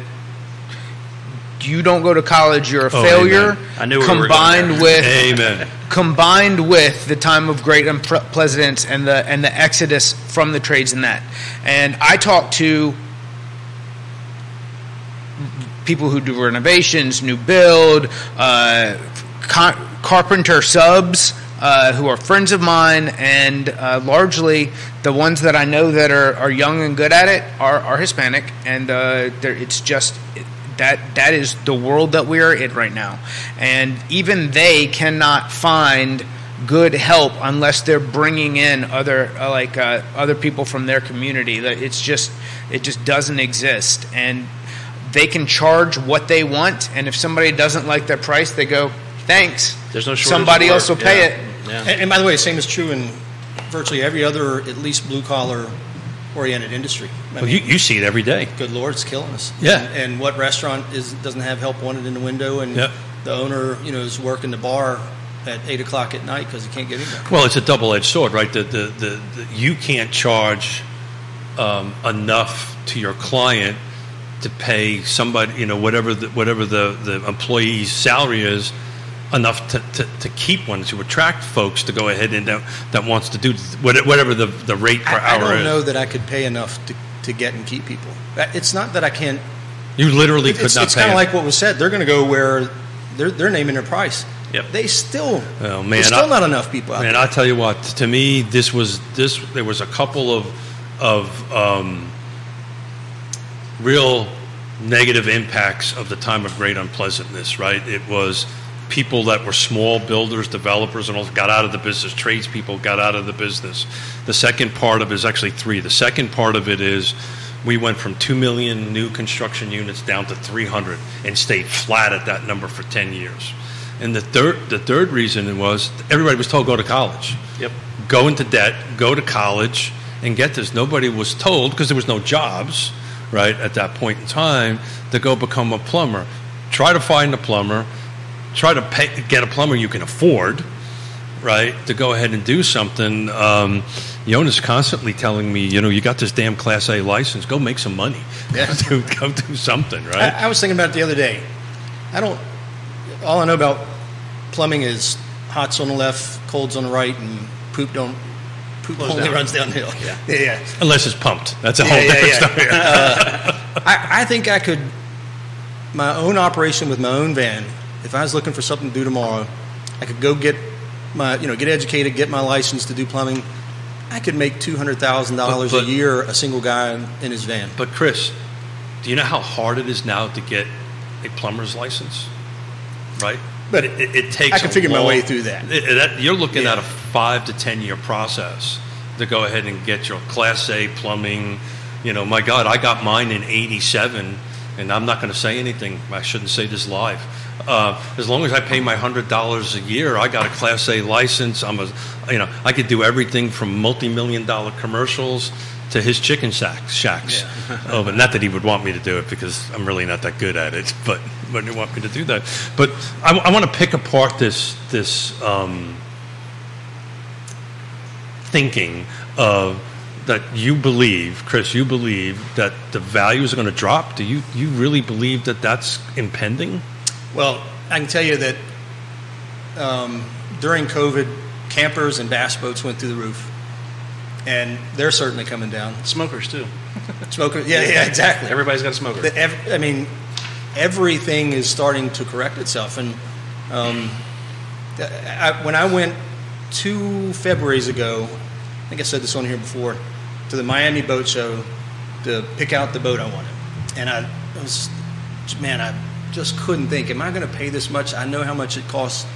you don't go to college, you're a Oh, failure. amen. I knew we combined there. with Amen. combined with the time of great unpleasantness and the and the exodus from the trades in that. And I talked to people who do renovations, new build, uh, car- carpenter subs. Uh, who are friends of mine, and uh, largely the ones that I know that are, are young and good at it are, are Hispanic, and uh, it's just that that is the world that we are in right now, and even they cannot find good help unless they're bringing in other uh, like uh, other people from their community. That it's just it just doesn't exist, and they can charge what they want, and if somebody doesn't like their price, they go thanks. There's no shortage somebody else will pay Yeah. it. Yeah. And, and by the way, the same is true in virtually every other, at least blue collar oriented industry. I Well, mean, you, you see it every day. good Lord, it's killing us. Yeah. And, and what restaurant is doesn't have help wanted in the window, and Yep. the owner, you know, is working the bar at eight o'clock at night because he can't get in there. Well, it's a double-edged sword, right? The, the, the, the, you can't charge um, enough to your client to pay somebody, you know, whatever the, whatever the, the employee's salary is, enough to, to, to keep one to attract folks to go ahead and that, that wants to do whatever the, the rate per I, I don't is. know that I could pay enough to, to get and keep people. Uh, It's not that I can't. You literally could It's, not it's pay. kind of like what was said. They're going to go where they're, they're naming their price. Yep. They still, Oh, man, there's still I- not enough people out Man, there. I tell you what. To me, this was this. There was a couple of of um, real negative impacts of the time of great unpleasantness. Right? It was people that were small builders, developers, and all got out of the business. Tradespeople got out of the business. The second part of it is actually three. The second part of it is. We went from 2 million new construction units down to 300 and stayed flat at that number for 10 years. And the third, the third reason was everybody was told go to college. Yep. Go into debt, go to college, and get this. Nobody was told because there was no jobs, right, at that point in time, to go become a plumber. Try to find a plumber. Try to pay, get a plumber you can afford, right, to go ahead and do something. Um, Yonna's constantly telling me, you know, you got this damn Class A license. Go make some money. Yeah. go, do, go do something, right? I, I was thinking about it the other day. I don't. All I know about plumbing is hots on the left, colds on the right, and poop don't. Poop Flows only down. runs downhill. Yeah, yeah. yeah. Unless it's pumped. That's a Yeah, whole yeah, different yeah. story. I, I think I could, my own operation with my own van, if I was looking for something to do tomorrow, I could go get my, you know, get educated, get my license to do plumbing. I could make $200,000 a year, a single guy in, in his van. But Chris, do you know how hard it is now to get a plumber's license? Right? But it, it, it takes. I can figure my way through that. it- that- you're looking Yeah. at a five to ten year process to go ahead and get your Class A plumbing. You know, my God, I got mine in '87, and I'm not going to say anything. I shouldn't say this live. Uh, as long as I pay my hundred dollars a year, I got a Class A license. I'm a, you know, I could do everything from multi-million dollar commercials to his chicken shack, shacks. oh, but not that he would want me to do it because I'm really not that good at it. But but he want me to do that. But I, I want to pick apart this this um, thinking of that you believe, Chris, you believe that the values are going to drop. Do you you really believe that that's impending? Well, I can tell you that um, during COVID, campers and bass boats went through the roof, and they're certainly coming down. Smokers too. Smokers, yeah, yeah, exactly. Everybody's got a smoker. The ev- I mean, everything is starting to correct itself. And um, I, when I went two Februarys ago, I think I said this on here before, to the Miami Boat Show to pick out the boat I wanted, and I was, man, I just couldn't think, am I going to pay this much? I know how much it costs.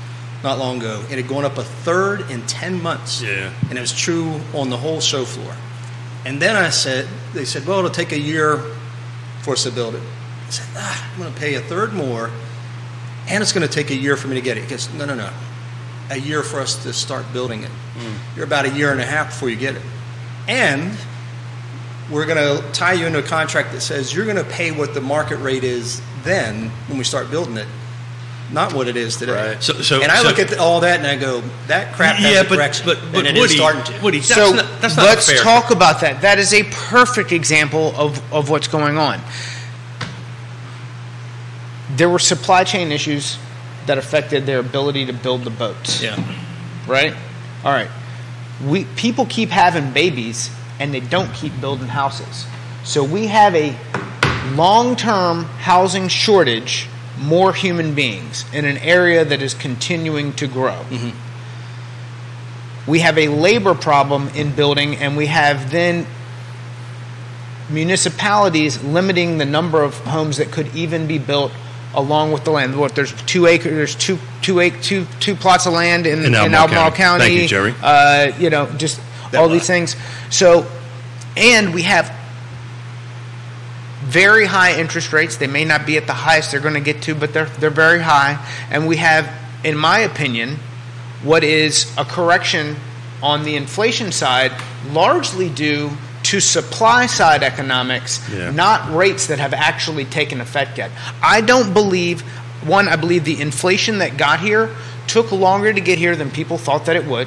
Not long ago, it had gone up a third in ten months. Yeah. and it was true on the whole show floor. And then I said, they said, well, it'll take a year for us to build it. I said, ah, I'm going to pay a third more, and it's going to take a year for me to get it. He goes, no, no, no. A year for us to start building it. You're about a year and a half before you get it. And we're going to tie you into a contract that says you're going to pay what the market rate is then when we start building it, not what it is today. Right. So, so and I so- look at all that and I go, that crap has yeah, a but direction. but but and it Woody, is starting to. Woody, that's so not, that's not let's fair. talk about that. That is a perfect example of, of what's going on. There were supply chain issues that affected their ability to build the boats. Yeah. Right? All right. We people keep having babies and they don't keep building houses. So we have a long-term housing shortage, more human beings in an area that is continuing to grow. Mm-hmm. We have a labor problem in building and we have then municipalities limiting the number of homes that could even be built along with the land. What there's two acres, there's two two ac- two two plots of land in, In in Albemarle Albemarle County. County. Thank you, Jerry. Uh, you know, just all lot. these things. So, and we have very high interest rates. They may not be at the highest they're going to get to, but they're they're very high. And we have, in my opinion, what is a correction on the inflation side, largely due to supply side economics, Yeah. not rates that have actually taken effect yet. I don't believe one. I believe the inflation that got here took longer to get here than people thought that it would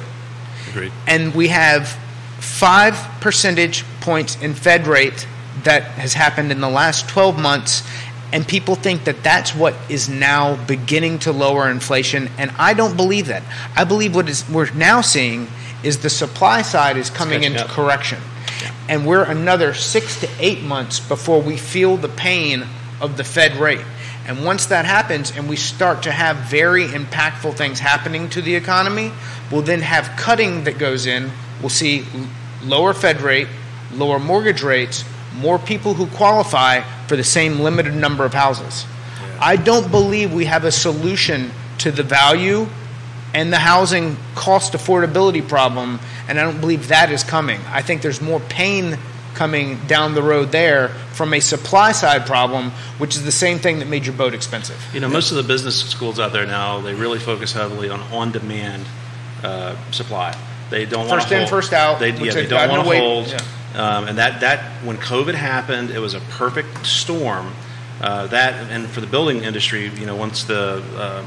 Agreed. and we have five percentage points in Fed rate that has happened in the last 12 months and people think that that's what is now beginning to lower inflation and I don't believe that. I believe what is we're now seeing is the supply side is coming into up. correction. And we're another 6 to 8 months before we feel the pain of the Fed rate. And once that happens and we start to have very impactful things happening to the economy, we'll then have cutting that goes in. We'll see lower Fed rate, lower mortgage rates, more people who qualify for the same limited number of houses. I don't believe we have a solution to the value and the housing cost affordability problem, and I don't believe that is coming. I think there's more pain coming down the road there from a supply side problem, which is the same thing that made your boat expensive. You know, most of the business schools out there now they really focus heavily on on-demand uh, supply. They don't want First in, first out, They, yeah, they don't want to hold. yeah. Um, and that that when COVID happened, it was a perfect storm. Uh, that and for the building industry, you know, once the um,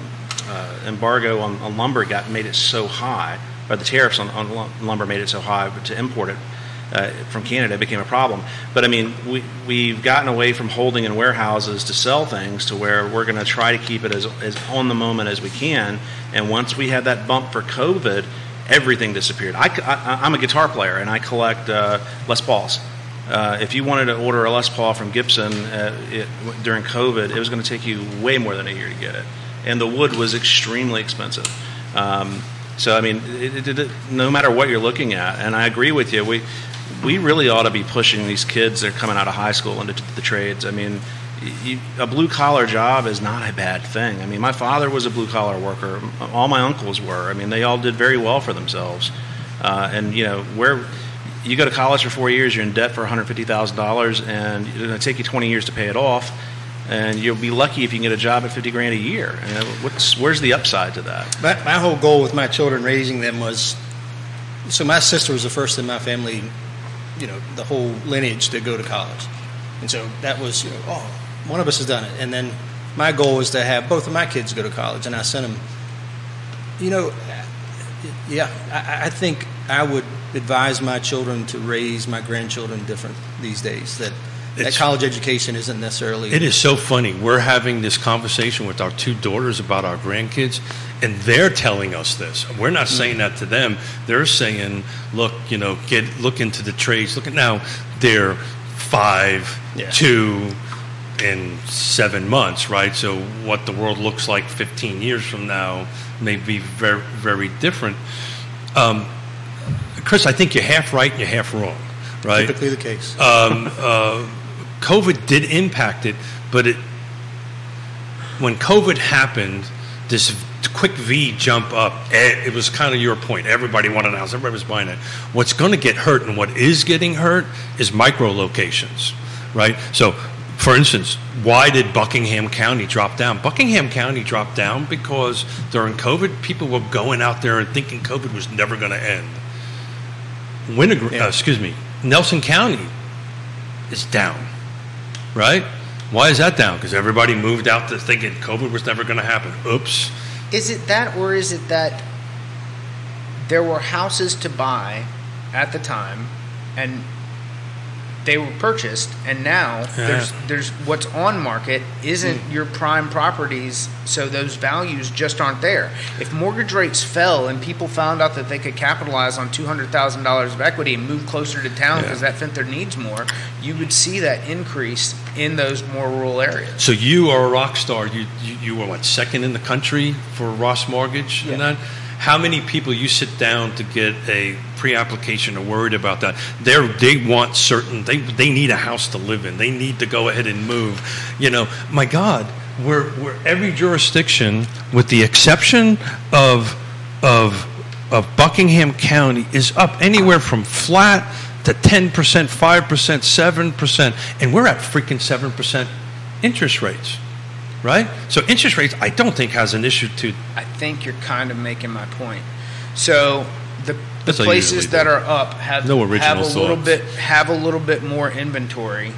uh, embargo on, on lumber got made it so high, or the tariffs on, on lumber made it so high to import it uh, from Canada, became a problem. But I mean, we we've gotten away from holding in warehouses to sell things to where we're going to try to keep it as, as on the moment as we can. And once we had that bump for COVID, everything disappeared. I, I, am a guitar player and I collect uh, Les Pauls. Uh, if you wanted to order a Les Paul from Gibson uh, it, during COVID, it was going to take you way more than a year to get it, and the wood was extremely expensive. Um, so I mean, it, it, it, no matter what you're looking at, and I agree with you, we we really ought to be pushing these kids that are coming out of high school into the trades. I mean, you, a blue collar job is not a bad thing. I mean, my father was a blue collar worker. All my uncles were. I mean, they all did very well for themselves. Uh, and you know, where you go to college for four years, you're in debt for one hundred fifty thousand dollars, and it's going to take you twenty years to pay it off. And you'll be lucky if you can get a job at fifty grand a year. And what's where's the upside to that? My, my whole goal with my children raising them was so my sister was the first in my family, you know, the whole lineage to go to college. And so that was, you know, oh, one of us has done it. And then my goal was to have both of my kids go to college, and I sent them. You know, yeah, I, I think I would advise my children to raise my grandchildren different these days. That that It's- college education isn't necessarily. It is so funny. We're having this conversation with our two daughters about our grandkids, and they're telling us this. We're not saying that to them. They're saying, "Look, you know, get look into the trades. Look at now. They're five, Yeah. two, and seven months, right? So what the world looks like 15 years from now may be very, very different." Um, Chris, I think you're half right and you're half wrong, right? typically the case. um, uh, COVID did impact it, but it when COVID happened, this quick V jump up. eh, It was kind of your point. Everybody wanted a house. Everybody was buying it. What's going to get hurt and what is getting hurt is micro locations, right? So, for instance, why did Buckingham County drop down? Buckingham County dropped down because during COVID, people were going out there and thinking COVID was never going to end. Winter, Yeah. uh, excuse me, Nelson County is down, right? Why is that down? Because everybody moved out to thinking COVID was never going to happen. Oops. Is it that, or is it that there were houses to buy at the time, and they were purchased, and now there's there's what's on market isn't Hmm. your prime properties, so those values just aren't there. If mortgage rates fell and people found out that they could capitalize on two hundred thousand dollars of equity and move closer to town because that fit their needs more, you would see that increase in those more rural areas. So you are a rock star. You you, you were what second in the country for Ross Mortgage and that. How many people you sit down to get a pre-application are worried about that? They they want certain. They they need a house to live in. They need to go ahead and move. You know, my God, we're we're every jurisdiction with the exception of of of Buckingham County is up anywhere from flat to 10%, 5%, 7%, and we're at freaking 7% interest rates, right? So interest rates, I don't think has an issue to. I think you're kind of making my point. So the, the That's places that are up have No original have a little bit have a little bit more inventory,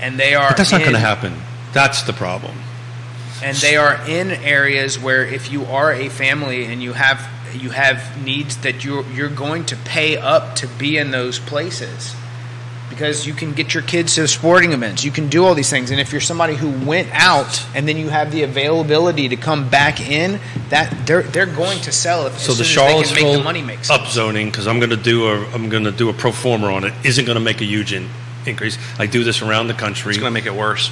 and they are But that's not going to happen. That's the problem. and they are in areas where if you are a family and you have you have needs that you're you're going to pay up to be in those places because you can get your kids to sporting events. You can do all these things. And if you're somebody who went out and then you have the availability to come back in, that they're they're going to sell it So as the soon as make Charlottesville the money makes. sense. upzoning, because I'm going to do a I'm going to do a pro forma on it, isn't going to make a huge in, increase. I do this around the country. It's going to make it worse.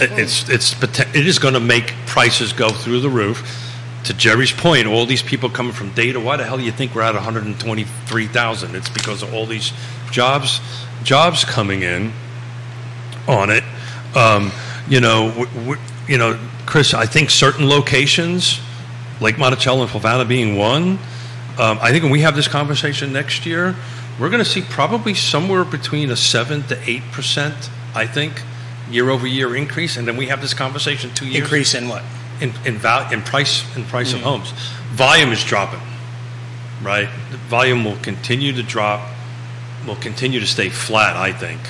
It's it's it is going to make prices go through the roof. To Jerry's point, all these people coming from data. Why the hell do you think we're at 123,000? It's because of all these jobs jobs coming in on it. Um, you know, w- w- you know, Chris. I think certain locations, Lake Monticello and Fluvanna being one. Um, I think when we have this conversation next year, we're going to see probably somewhere between a seven to eight percent. I think year over year increase, and then we have this conversation two years Increase in what? in in, val- in price in price of homes. Volume is dropping, right? The volume will continue to drop. Will continue to stay flat. I think,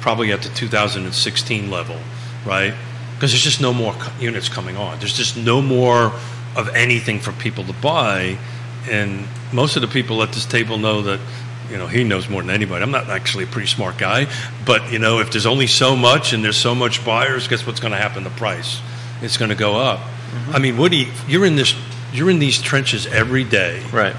probably at the 2016 level, right? Because there's just no more co- units coming on. There's just no more of anything for people to buy, and most of the people at this table know that. You know, he knows more than anybody. I'm not actually a pretty smart guy, but you know, if there's only so much and there's so much buyers, guess what's going to happen to price? It's going to go up. Mm-hmm. I mean, Woody, you're in this, you're in these trenches every day. Right.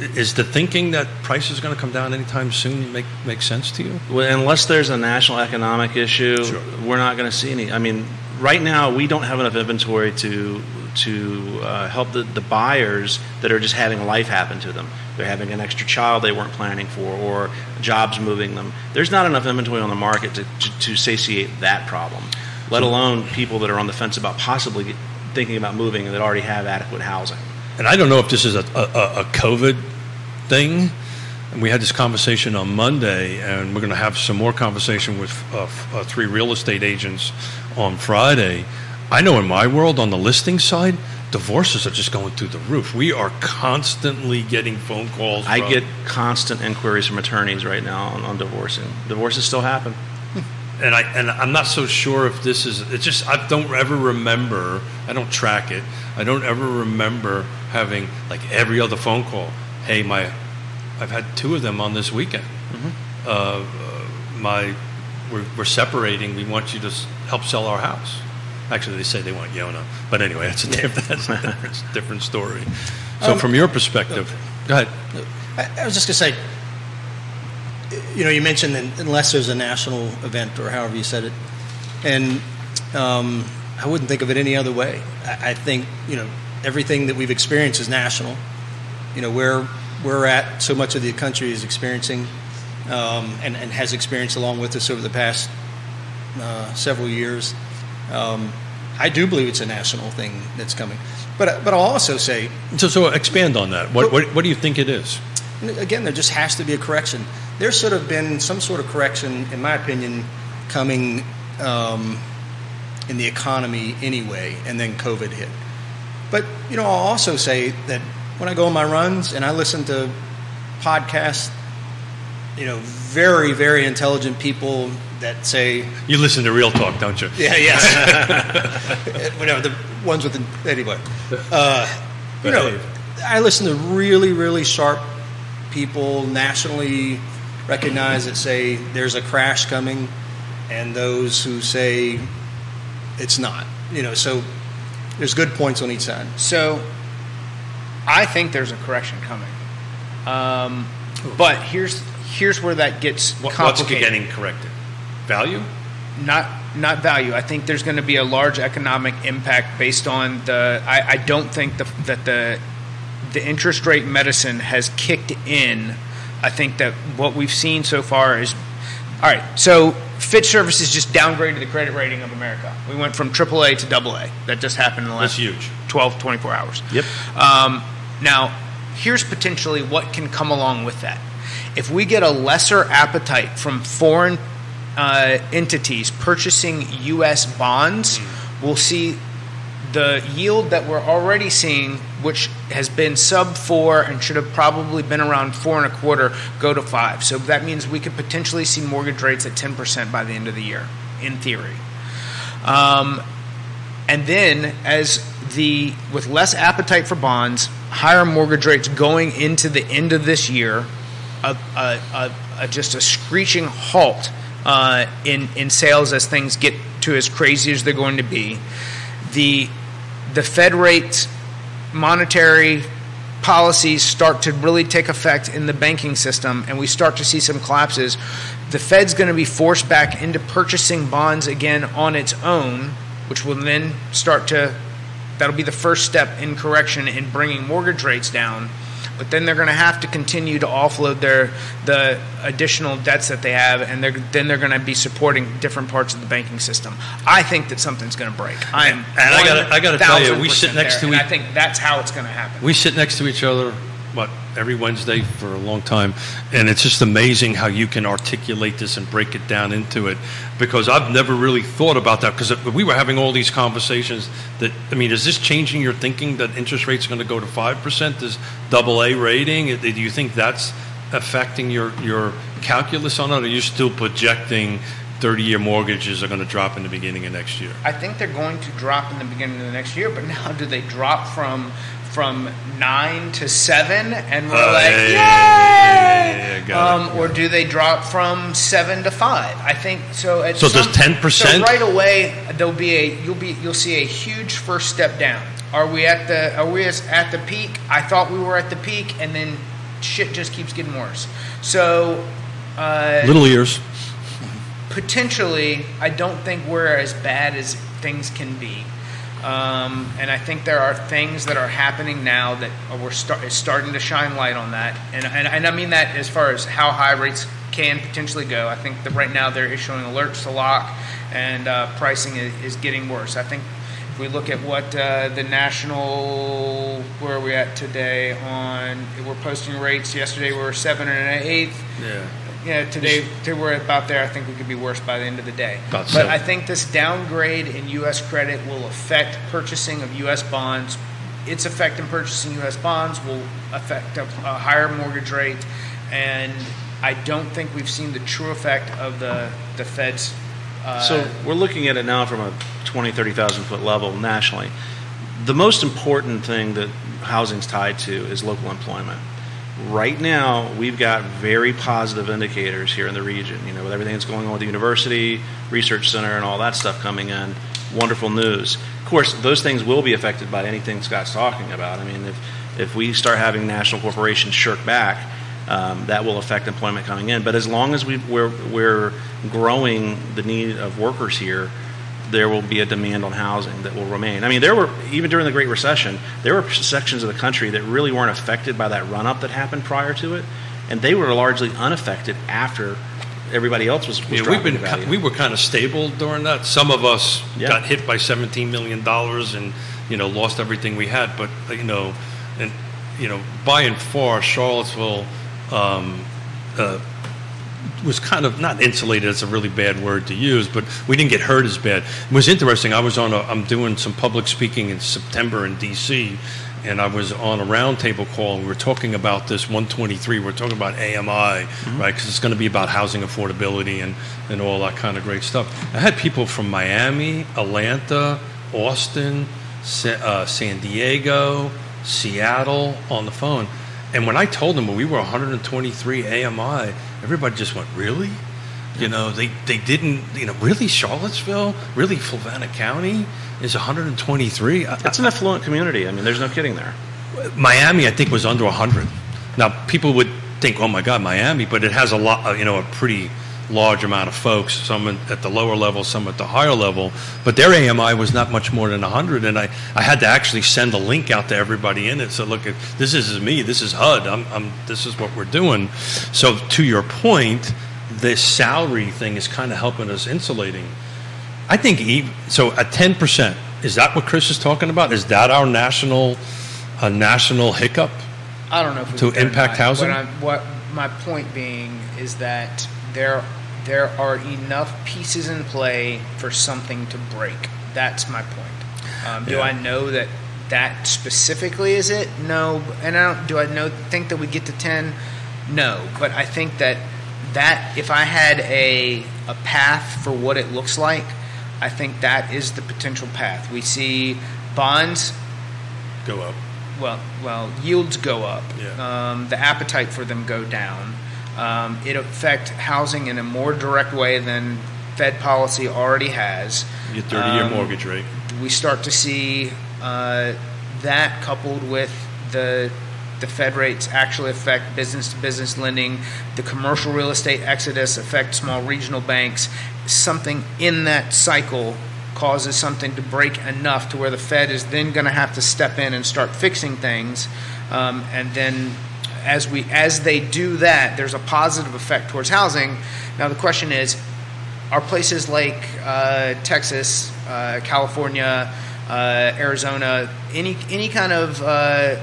Is the thinking that price is going to come down anytime soon make make sense to you? Well, unless there's a national economic issue, Sure. we're not going to see any. I mean, right now we don't have enough inventory to to uh, help the, the buyers that are just having life happen to them. They're having an extra child they weren't planning for, or jobs moving them. There's not enough inventory on the market to, to, to satiate that problem. Let alone people that are on the fence about possibly thinking about moving and that already have adequate housing. And I don't know if this is a, a, a COVID thing. And we had this conversation on Monday, and we're going to have some more conversation with uh, f- uh, three real estate agents on Friday. I know in my world, on the listing side, divorces are just going through the roof. We are constantly getting phone calls. I from- get constant inquiries from attorneys right now on, on divorcing. Divorces still happen. and I and I'm not so sure if this is. It's just I don't ever remember. I don't track it. I don't ever remember having like every other phone call. Hey, my, I've had two of them on this weekend. Uh, uh, my, we're, we're separating. We want you to help sell our house. Actually, they say they want Yonna, but anyway, that's a different, that's a different, different story. So, Um, from your perspective, go ahead. I, I was just going to say, you know, you mentioned that unless there's a national event or however you said it, and um, I wouldn't think of it any other way. I, I think you know everything that we've experienced is national. You know where we're at, so much of the country is experiencing um, and, and has experienced along with us over the past uh, several years. Um, I do believe it's a national thing that's coming, but but I'll also say So, so expand on that. What, what, what do you think it is? Again, there just has to be a correction. There should have been some sort of correction, in my opinion, coming um, in the economy anyway, and then COVID hit. But you know, I'll also say that when I go on my runs and I listen to podcasts, you know, very very intelligent people that say, You listen to Real Talk, don't you? yeah, yes, whatever the ones with the anyway. Uh, you know, I listen to really, really sharp people nationally recognized that say there's a crash coming, and those who say it's not. You know, so there's good points on each side. So, I think there's a correction coming. Um, but here's here's where that gets What, what's getting corrected? Value? not not value. I think there's going to be a large economic impact based on the. I, I don't think the, that the the interest rate medicine has kicked in. I think that what we've seen so far is all right. So Fitch Services just downgraded the credit rating of America. We went from AAA to AA. That just happened in the That's last huge. 12, 24 hours. Yep. Um, now, here's potentially what can come along with that. If we get a lesser appetite from foreign uh, entities purchasing U.S. bonds, we'll see the yield that we're already seeing, which has been sub four and should have probably been around four and a quarter, go to five. So that means we could potentially see mortgage rates at 10% by the end of the year, in theory. Um, and then, as the with less appetite for bonds, higher mortgage rates going into the end of this year, a, a, a, just a screeching halt uh, in in sales as things get to as crazy as they're going to be. The the Fed rates monetary policies start to really take effect in the banking system and we start to see some collapses, the Fed's going to be forced back into purchasing bonds again on its own, which will then start to, that'll be the first step in correction in bringing mortgage rates down but then they're going to have to continue to offload their the additional debts that they have, and they're, then they're going to be supporting different parts of the banking system. I think that something's going to break. I am, and I got I got to tell you, we sit next there, to each. Other. I think that's how it's going to happen. We sit next to each other what every Wednesday for a long time, and it's just amazing how you can articulate this and break it down into it. Because I've never really thought about that. Because we were having all these conversations. That I mean, is this changing your thinking that interest rates are going to go to five percent? This double A rating? Do you think that's affecting your your calculus on it? Are you still projecting 30 year mortgages are going to drop in the beginning of next year? I think they're going to drop in the beginning of the next year, but now do they drop from from nine to seven, and we're uh, like, yay! Yeah, yeah, yeah, um, or do they drop from seven to five? I think so. so some, does ten percent? So right away, there'll be a you'll be you'll see a huge first step down. Are we at the are we at the peak? I thought we were at the peak, and then shit just keeps getting worse. So uh, little ears. Potentially, I don't think we're as bad as things can be. Um, and I think there are things that are happening now that we're start, starting to shine light on that. And, and, and, I mean that as far as how high rates can potentially go. I think that right now they're issuing alerts to lock, and uh, pricing is, is, getting worse. I think if we look at what uh, the national, where are we at today on, we're posting rates. Yesterday we were seven and an eighth. Yeah yeah, today, today we're about there. I think we could be worse by the end of the day. But I think this downgrade in U.S. credit will affect purchasing of U.S. bonds. Its effect in purchasing U.S. bonds will affect a, a higher mortgage rate, and I don't think we've seen the true effect of the the Fed's. Uh, so we're looking at it now from a 20, 30,000 foot level nationally. The most important thing that housing's tied to is local employment right now we've got very positive indicators here in the region you know with everything that's going on with the university research center and all that stuff coming in. Wonderful news. Of course those things will be affected by anything scott's talking about. I mean if if we start having national corporations shirk back um, that will affect employment coming in. But as long as we, we're, we're growing the need of workers here there will be a demand on housing that will remain. I mean, there were even during the Great Recession, there were sections of the country that really weren't affected by that run up that happened prior to it, and they were largely unaffected after everybody else was. was yeah, we've been we were kind of stable during that. Some of us yeah. got hit by seventeen million dollars and you know lost everything we had, but you know, and you know, by and far, Charlottesville. Um, uh, was kind of not insulated. It's a really bad word to use, but we didn't get hurt as bad. It was interesting. I was on. A, I'm doing some public speaking in September in D.C. And I was on a roundtable call, and we were talking about this 123. We are talking about AMI, mm-hmm. right? Because it's going to be about housing affordability and, and all that kind of great stuff. I had people from Miami, Atlanta, Austin, uh, San Diego, Seattle on the phone. And when I told them we were 123 AMI, everybody just went, really? You know, they, they didn't, you know, really Charlottesville, really Fluvanna County is 123. It's an affluent community. I mean, there's no kidding there. Miami, I think, was under 100. Now, people would think, oh my God, Miami, but it has a lot, uh, you know, a pretty large amount of folks, some at the lower level, some at the higher level. But their AMI was not much more than 100, and I, I had to actually send a link out to everybody in it. So look, this is me, this is HUD, I'm, I'm, this is what we're doing. So to your point, this salary thing is kind of helping us insulating. I think even, so. At 10 percent, is that what Chris is talking about? Is that our national, a national hiccup? I don't know to impact housing. What, what my point being is that there there are enough pieces in play for something to break. That's my point. Um, do yeah. I know that that specifically is it? No. And I don't. Do I know? Think that we get to ten? No. But I think that that if I had a a path for what it looks like, I think that is the potential path. We see bonds go up. Well, well, yields go up. Yeah. Um, the appetite for them go down. Um, it affect housing in a more direct way than Fed policy already has. Your 30 year Um, mortgage rate. we start to see uh, that coupled with the the Fed rates actually affect business to business lending, the commercial real estate exodus affect small regional banks. Something in that cycle causes something to break enough to where the Fed is then going to have to step in and start fixing things, um, and then as we as they do that, there's a positive effect towards housing. Now the question is, are places like uh, Texas, uh, California, uh, Arizona, any any kind of uh,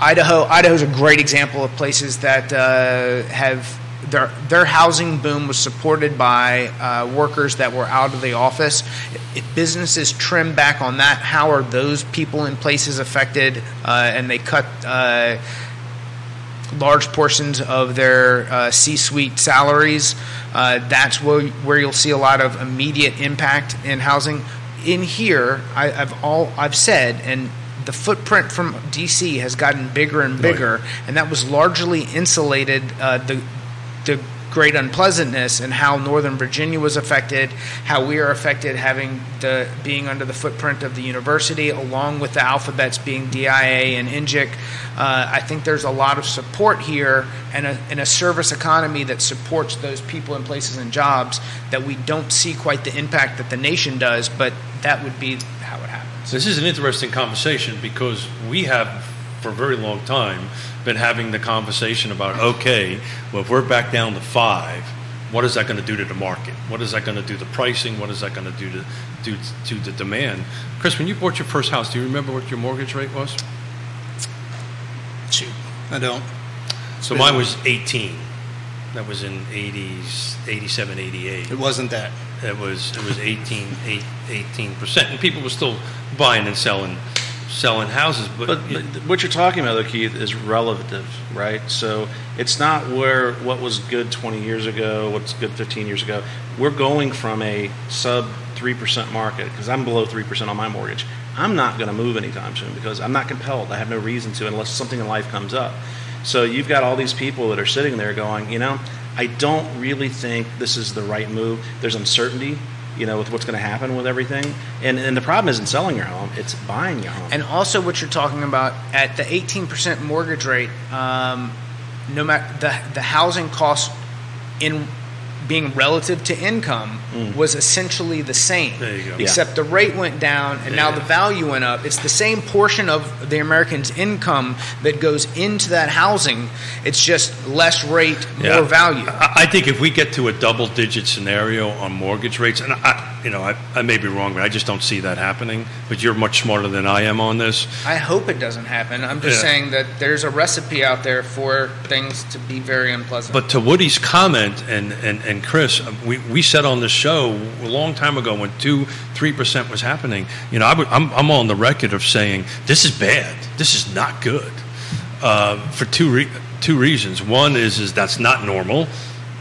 Idaho. Idaho's a great example of places that uh, have their their housing boom was supported by uh, workers that were out of the office. If businesses trim back on that, how are those people in places affected? Uh, and they cut. Uh, large portions of their uh, C-suite salaries. Uh, that's where, where you'll see a lot of immediate impact in housing. In here, I, I've all I've said, and the footprint from DC has gotten bigger and bigger, and that was largely insulated. Uh, the the great unpleasantness and how Northern Virginia was affected, how we are affected having the being under the footprint of the university, along with the alphabets being DIA and NGIC. Uh, I think there's a lot of support here and a, and a service economy that supports those people and places and jobs that we don't see quite the impact that the nation does, but that would be how it happens. This is an interesting conversation because we have, for a very long time, been having the conversation about okay, well, if we're back down to five, what is that going to do to the market? What is that going to do to the pricing? What is that going to do to do to the demand? Chris, when you bought your first house, do you remember what your mortgage rate was? Shoot, I don't. So mine was 18. That was in 80s, 87, 88. It wasn't that. It was it was 18 18 percent, and people were still buying and selling selling houses. But, But, but what you're talking about, though, Keith, is relative, right? So it's not where what was good 20 years ago, what's good 15 years ago. We're going from a sub 3% market because I'm below 3% on my mortgage. I'm not going to move anytime soon because I'm not compelled. I have no reason to unless something in life comes up. So you've got all these people that are sitting there going, you know, I don't really think this is the right move. There's uncertainty you know, with what's going to happen with everything. And, and the problem isn't selling your home; it's buying your home. And also, what you're talking about at the 18% mortgage rate, um, no matter the the housing cost in being relative to income was essentially the same, Mm. There you go. except the rate went down and now the value went up. It's the same portion of the American's income that goes into that housing. It's just less rate, Yeah. more value. I, I think if we get to a double digit scenario on mortgage rates, and I, you know, I, I may be wrong, but I just don't see that happening. But you're much smarter than I am on this. I hope it doesn't happen. I'm just Yeah. saying that there's a recipe out there for things to be very unpleasant. But to Woody's comment and, and, and Chris, uh, we, we said on the show a long time ago when two, three percent was happening. You know, I would, I'm, I'm on the record of saying this is bad. This is not good uh, for two re- two reasons. One is is that's not normal.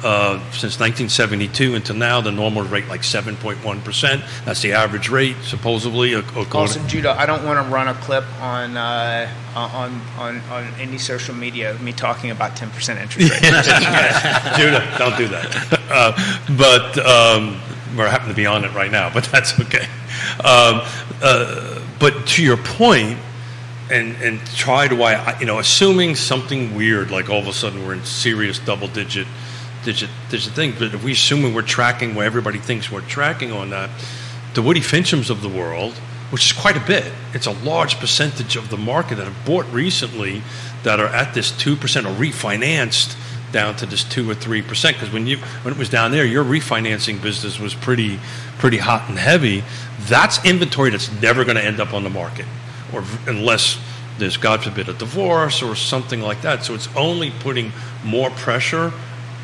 Uh, since 1972 until now, the normal rate like 7.1 percent. That's the average rate, supposedly. ac- according- Also, Judah, I don't want to run a clip on uh, on on on any social media of me talking about ten percent interest rate. Judah, don't do that. Uh, but um, we're happen to be on it right now, but that's okay. Um, uh, but to your point, and and try to why I- you know, assuming something weird like all of a sudden we're in serious double digit digit a thing, but if we assume we're tracking where everybody thinks we're tracking on that, the Woody Finchams of the world, which is quite a bit, it's a large percentage of the market that have bought recently that are at this two percent or refinanced down to this two or three percent. Because when you when it was down there, your refinancing business was pretty pretty hot and heavy. That's inventory that's never going to end up on the market, or unless there's God forbid a divorce or something like that. So it's only putting more pressure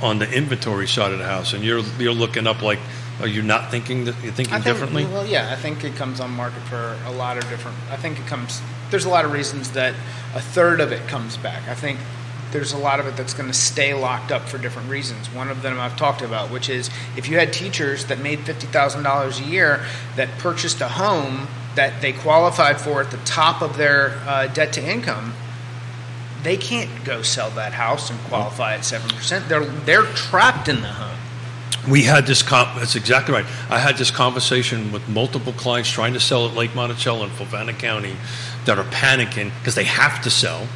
on the inventory side of the house. And you're you're looking up like, are you not thinking that you're thinking I think, differently? Well, yeah, I think it comes on market for a lot of different. I think it comes. There's a lot of reasons that a third of it comes back. I think there's a lot of it that's going to stay locked up for different reasons. One of them I've talked about, which is if you had teachers that made fifty thousand dollars a year that purchased a home that they qualified for at the top of their uh, debt to income, they can't go sell that house and qualify at seven percent. They're they're trapped in the home. We had this. That's exactly right. I had this conversation with multiple clients trying to sell at Lake Monticello in Fluvanna County that are panicking because they have to sell.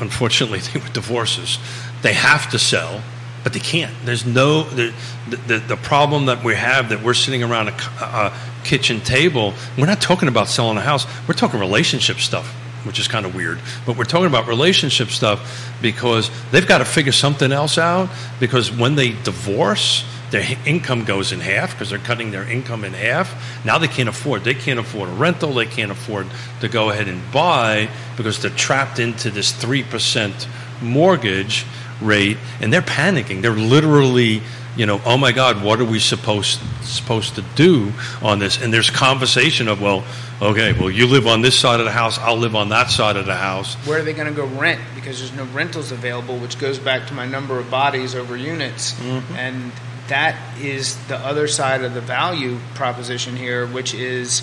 Unfortunately, they were divorces. They have to sell, but they can't. There's no the the, the problem that we have that we're sitting around a, a kitchen table. We're not talking about selling a house. We're talking relationship stuff which is kind of weird. But we're talking about relationship stuff because they've got to figure something else out. Because when they divorce, their income goes in half because they're cutting their income in half. Now they can't afford. They can't afford a rental. They can't afford to go ahead and buy because they're trapped into this three percent mortgage rate, and they're panicking. They're literally you know, oh my God, what are we supposed supposed to do on this? And there's conversation of, well, okay, well, you live on this side of the house, I'll live on that side of the house. Where are they going to go rent? Because there's no rentals available, which goes back to my number of bodies over units, mm-hmm. and that is the other side of the value proposition here, which is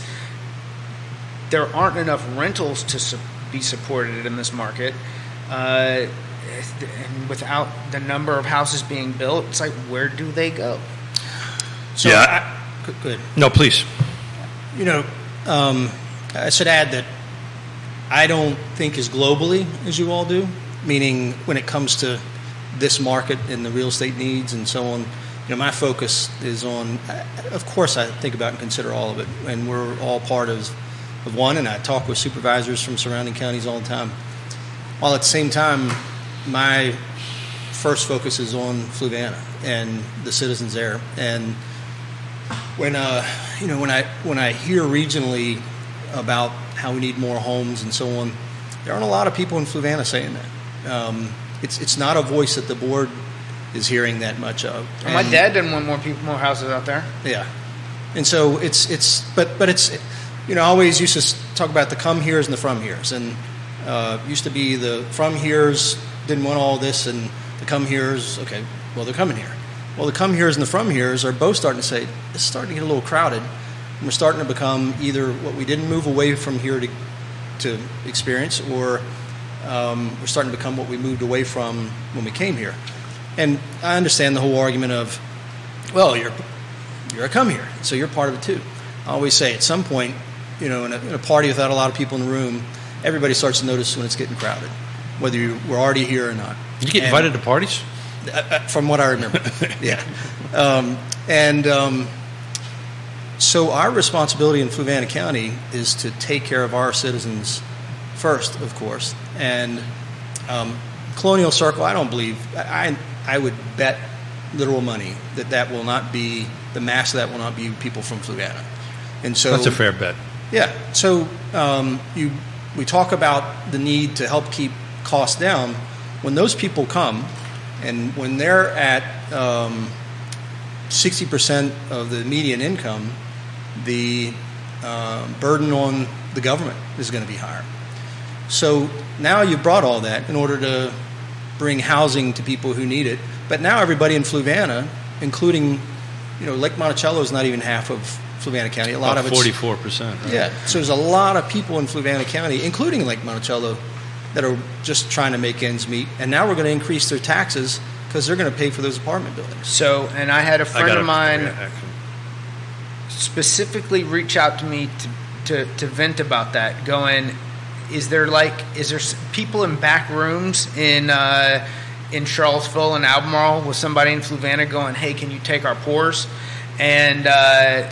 there aren't enough rentals to su- be supported in this market. Uh, and without the number of houses being built, it's like where do they go? So yeah. I, good. No, please. You know, um, I should add that I don't think as globally as you all do. Meaning, when it comes to this market and the real estate needs and so on, you know, my focus is on. Of course, I think about and consider all of it, and we're all part of of one. And I talk with supervisors from surrounding counties all the time. While at the same time, my first focus is on Fluvanna and the citizens there. And when uh, you know when I when I hear regionally about how we need more homes and so on, there aren't a lot of people in Fluvanna saying that. Um, it's it's not a voice that the board is hearing that much of. And my dad didn't want more people, more houses out there. Yeah, and so it's it's but but it's you know I always used to talk about the come here's and the from here's and uh, used to be the from here's didn't want all this, and the come here's okay. Well, they're coming here. Well, the come here's and the from here's are both starting to say it's starting to get a little crowded. And we're starting to become either what we didn't move away from here to to experience, or um, we're starting to become what we moved away from when we came here. And I understand the whole argument of, well, you're you're a come here, so you're part of it too. I always say at some point, you know, in a, in a party without a lot of people in the room, everybody starts to notice when it's getting crowded whether you were already here or not. Did you get and, invited to parties? Uh, uh, from what I remember, yeah. Um, and um, so our responsibility in Fluvanna County is to take care of our citizens first, of course. And um, Colonial Circle, I don't believe, I, I would bet literal money that that will not be, the mass of that will not be people from Fluvanna. And so that's a fair bet. Yeah. So um, you, we talk about the need to help keep costs down, when those people come and when they're at um, 60% of the median income, the uh, burden on the government is going to be higher. So now you've brought all that in order to bring housing to people who need it. But now everybody in Fluvanna, including, you know, Lake Monticello is not even half of Fluvanna County. A lot About of it's 44%. Right? Yeah. So there's a lot of people in Fluvanna County, including Lake Monticello, that are just trying to make ends meet, and now we're going to increase their taxes because they're going to pay for those apartment buildings. So, and I had a friend of mine specifically reach out to me to, to, to vent about that, going, is there like, is there people in back rooms in, uh, in Charlottesville and Albemarle with somebody in Fluvanna going, hey, can you take our pours? And, uh,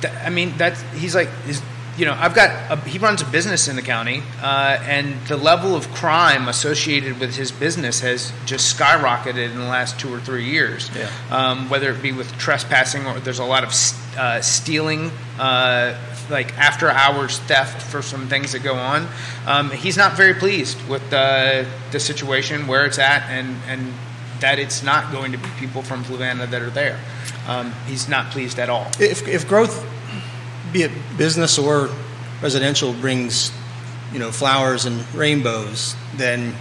th- I mean, that's, he's like, is, you know, I've got a, he runs a business in the county, uh, and the level of crime associated with his business has just skyrocketed in the last two or three years. Yeah. Um, whether it be with trespassing or there's a lot of uh, stealing, uh, like after hours theft for some things that go on. Um, he's not very pleased with the the situation where it's at, and and that it's not going to be people from Fluvanna that are there. Um, he's not pleased at all. If, if growth be it business or residential, brings you know flowers and rainbows, then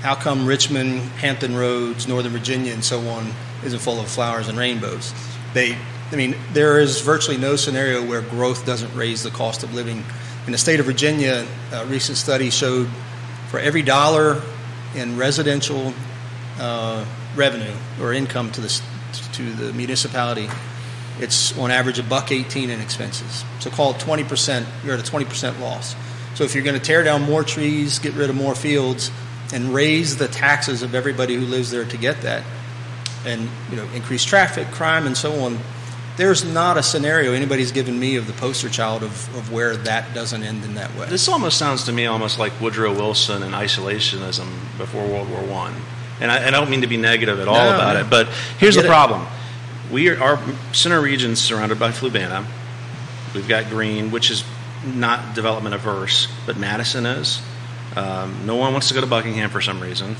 how come Richmond, Hampton Roads, Northern Virginia, and so on isn't full of flowers and rainbows? They, I mean, there is virtually no scenario where growth doesn't raise the cost of living. In the state of Virginia, a recent study showed for every dollar in residential uh, revenue or income to the to the municipality, it's on average a buck 18 in expenses. So call it 20 percent. You're at a 20 percent loss. So if you're going to tear down more trees, get rid of more fields, and raise the taxes of everybody who lives there to get that, and you know increase traffic, crime, and so on. There's not a scenario anybody's given me of the poster child of, of where that doesn't end in that way. This almost sounds to me almost like Woodrow Wilson and isolationism before World War One. And I, I don't mean to be negative at all No, about no. it, but here's the problem. it. We are our center region's surrounded by Fluvanna. We've got Greene, which is not development averse, but Madison is. Um, no one wants to go to Buckingham for some reason.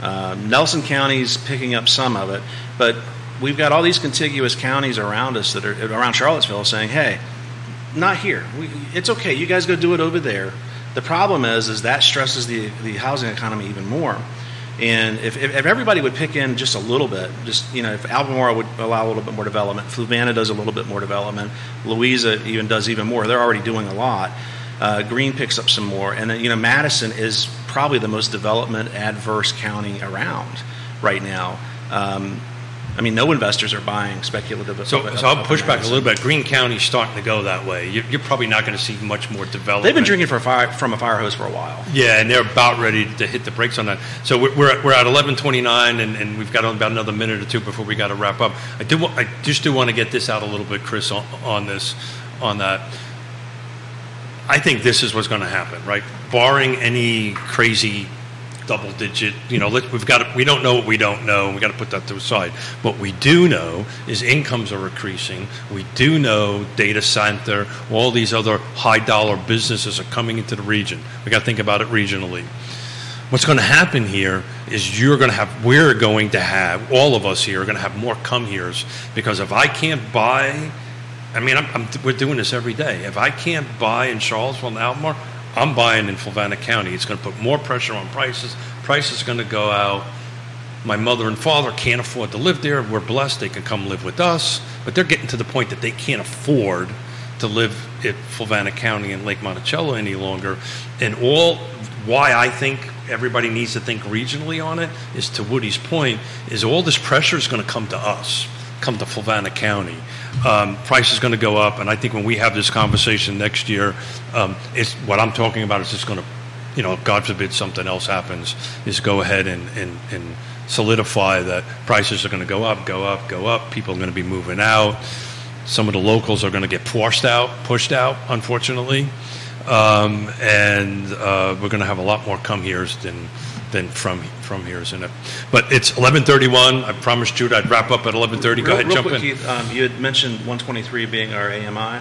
Um, Nelson County's picking up some of it, but we've got all these contiguous counties around us that are around Charlottesville saying, "Hey, not here. We, it's okay. You guys go do it over there." The problem is, is that stresses the the housing economy even more. And if, if, everybody would pick in just a little bit, just you know, if Albemarle would allow a little bit more development, Fluvanna does a little bit more development, Louisa even does even more. They're already doing a lot. Uh, Greene picks up some more, and then you know, Madison is probably the most development adverse county around right now. Um, I mean, no investors are buying speculative. So, so I'll push back a little bit. Greene County's starting to go that way. You're, you're probably not going to see much more development. They've been drinking for a fire, from a fire hose for a while. Yeah, and they're about ready to hit the brakes on that. So we're, we're, at, we're at 11:29, and, and we've got about another minute or two before we got to wrap up. I do I just do want to get this out a little bit, Chris, on, on this, on that. I think this is what's going to happen, right? Barring any crazy double digit, you know, let, we've got to, we don't know what we don't know, and we got to put that to the side. What we do know is incomes are increasing. We do know data center, all these other high dollar businesses are coming into the region. We got to think about it regionally. What's going to happen here is you're going to have, we're going to have, all of us here are going to have more come here's because if I can't buy, I mean, I'm, I'm, we're doing this every day. If I can't buy in Charlottesville and Albemarle, I'm buying in Fluvanna County. It's going to put more pressure on prices. Prices are going to go out. My mother and father can't afford to live there. We're blessed; they can come live with us. But they're getting to the point that they can't afford to live in Fluvanna County and Lake Monticello any longer. And all why I think everybody needs to think regionally on it is to Woody's point: is all this pressure is going to come to us, come to Fluvanna County. Um, price is going to go up, and I think when we have this conversation next year, um, it's what I'm talking about is just going to you know, God forbid something else happens, is go ahead and, and, and solidify that prices are going to go up, go up, go up. People are going to be moving out. Some of the locals are going to get pushed out, pushed out, unfortunately. Um, and uh, we're going to have a lot more come here's than than from from here, isn't it. But it's 11:31. I promised Jude I'd wrap up at 11:30. Go ahead, real jump quick, in. Keith, um, you had mentioned 123 being our AMI.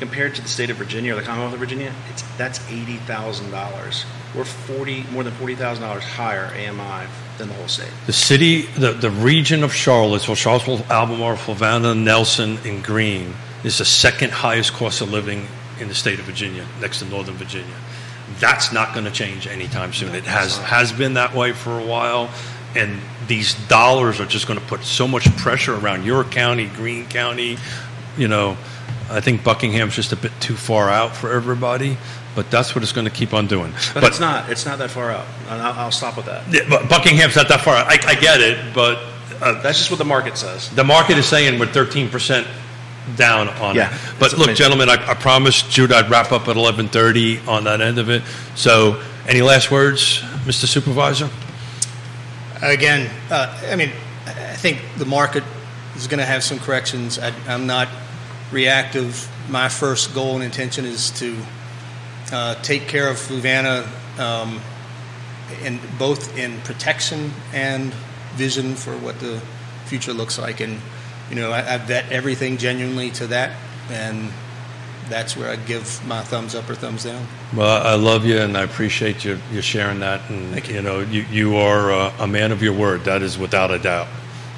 Compared to the state of Virginia or the Commonwealth of Virginia, it's that's eighty thousand dollars. We're forty more than forty thousand dollars higher AMI than the whole state. The city, the, the region of Charlottesville, Charlottesville, Albemarle, Fluvanna, Nelson, and Greene is the second highest cost of living in the state of Virginia, next to Northern Virginia. That's not going to change anytime soon. It has has been that way for a while, and these dollars are just going to put so much pressure around your county, Greene County. You know, I think Buckingham's just a bit too far out for everybody, but that's what it's going to keep on doing. But, it's not. It's not that far out. And I'll, I'll stop with that. Yeah, but Buckingham's not that far. out. I, I get it, but uh, That's just what the market says. the market is saying we're 13% down on Yeah, it. But look, amazing. gentlemen, I, I promised Jude I'd wrap up at 11:30 on that end of it. So, any last words, Mr. Supervisor? Again, uh, I mean, I think the market is going to have some corrections. I, I'm not reactive. My first goal and intention is to uh, take care of Fluvanna um, in both in protection and vision for what the future looks like. And you know, I, I vet everything genuinely to that, and that's where I give my thumbs up or thumbs down. Well, I love you, and I appreciate you, you sharing that. And Thank you. you know, you, you are uh, a man of your word. That is without a doubt.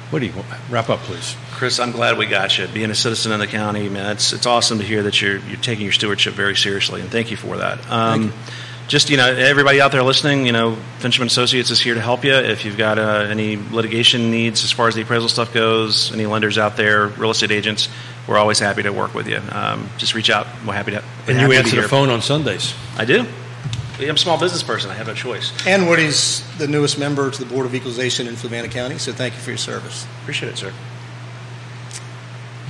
What do you wrap up, please? Chris, I'm glad we got you. Being a citizen in the county, man, it's it's awesome to hear that you're you're taking your stewardship very seriously, and thank you for that. Um, Just you know, everybody out there listening, you know, Fincham Associates is here to help you. If you've got uh, any litigation needs as far as the appraisal stuff goes, any lenders out there, real estate agents, we're always happy to work with you. Um, just reach out. We're happy to. And happy you answer the phone on Sundays. I do. I'm a small business person. I have no choice. And Woody's the newest member to the Board of Equalization in Fluvanna County, so thank you for your service. Appreciate it, sir.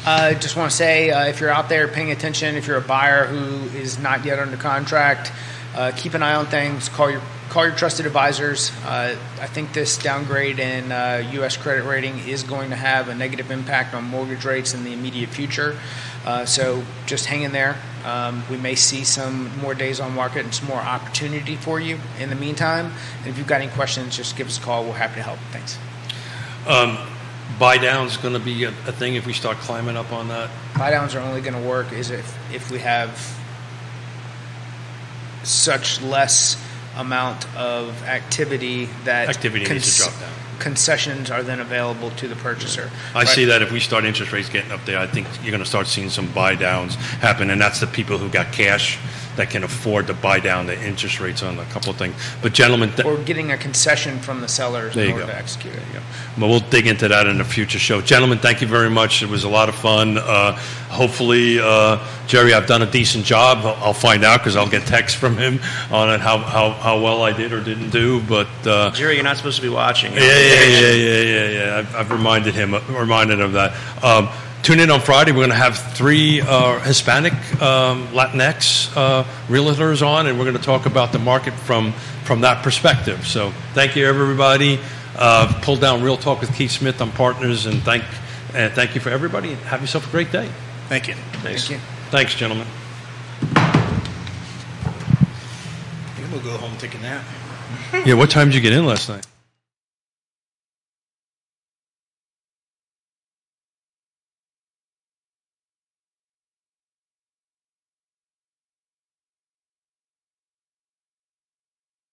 I just want to say, uh, if you're out there paying attention, if you're a buyer who is not yet under contract, uh, keep an eye on things. Call your call your trusted advisors. Uh, I think this downgrade in uh, U.S. credit rating is going to have a negative impact on mortgage rates in the immediate future. Uh, so just hang in there. Um, we may see some more days on market and some more opportunity for you in the meantime. And if you've got any questions, just give us a call. We're happy to help. Thanks. Um, buy down's going to be a, a thing if we start climbing up on that. buy downs are only going to work is if if we have such less amount of activity that Activity needs to drop down. concessions are then available to the purchaser. I see that if we start interest rates getting up there, I think you're going to start seeing some buy downs happen, and that's the people who got cash that can afford to buy down the interest rates on a couple of things. But gentlemen, th- Or getting a concession from the sellers There in you order go. to execute it. But we'll dig into that in a future show. Gentlemen, thank you very much. It was a lot of fun. Uh, hopefully, uh, Jerry, I've done a decent job. I'll, I'll find out because I'll get texts from him on it how, how, how well I did or didn't do. But uh, Jerry, you're not supposed to be watching. yeah, yeah, yeah, yeah, yeah, yeah. I've, I've reminded him, reminded him of that. Um, tune in on Friday. We're going to have three uh, Hispanic, um, Latinx uh, realtors on, and we're going to talk about the market from from that perspective. So, thank you, everybody. Uh, pull down Real Talk with Keith Smith. I'm partners, and thank and thank you for everybody. And have yourself a great day. Thank you. Thanks. Thank you. Thanks, gentlemen. We'll go home and take a nap. Yeah, what time did you get in last night?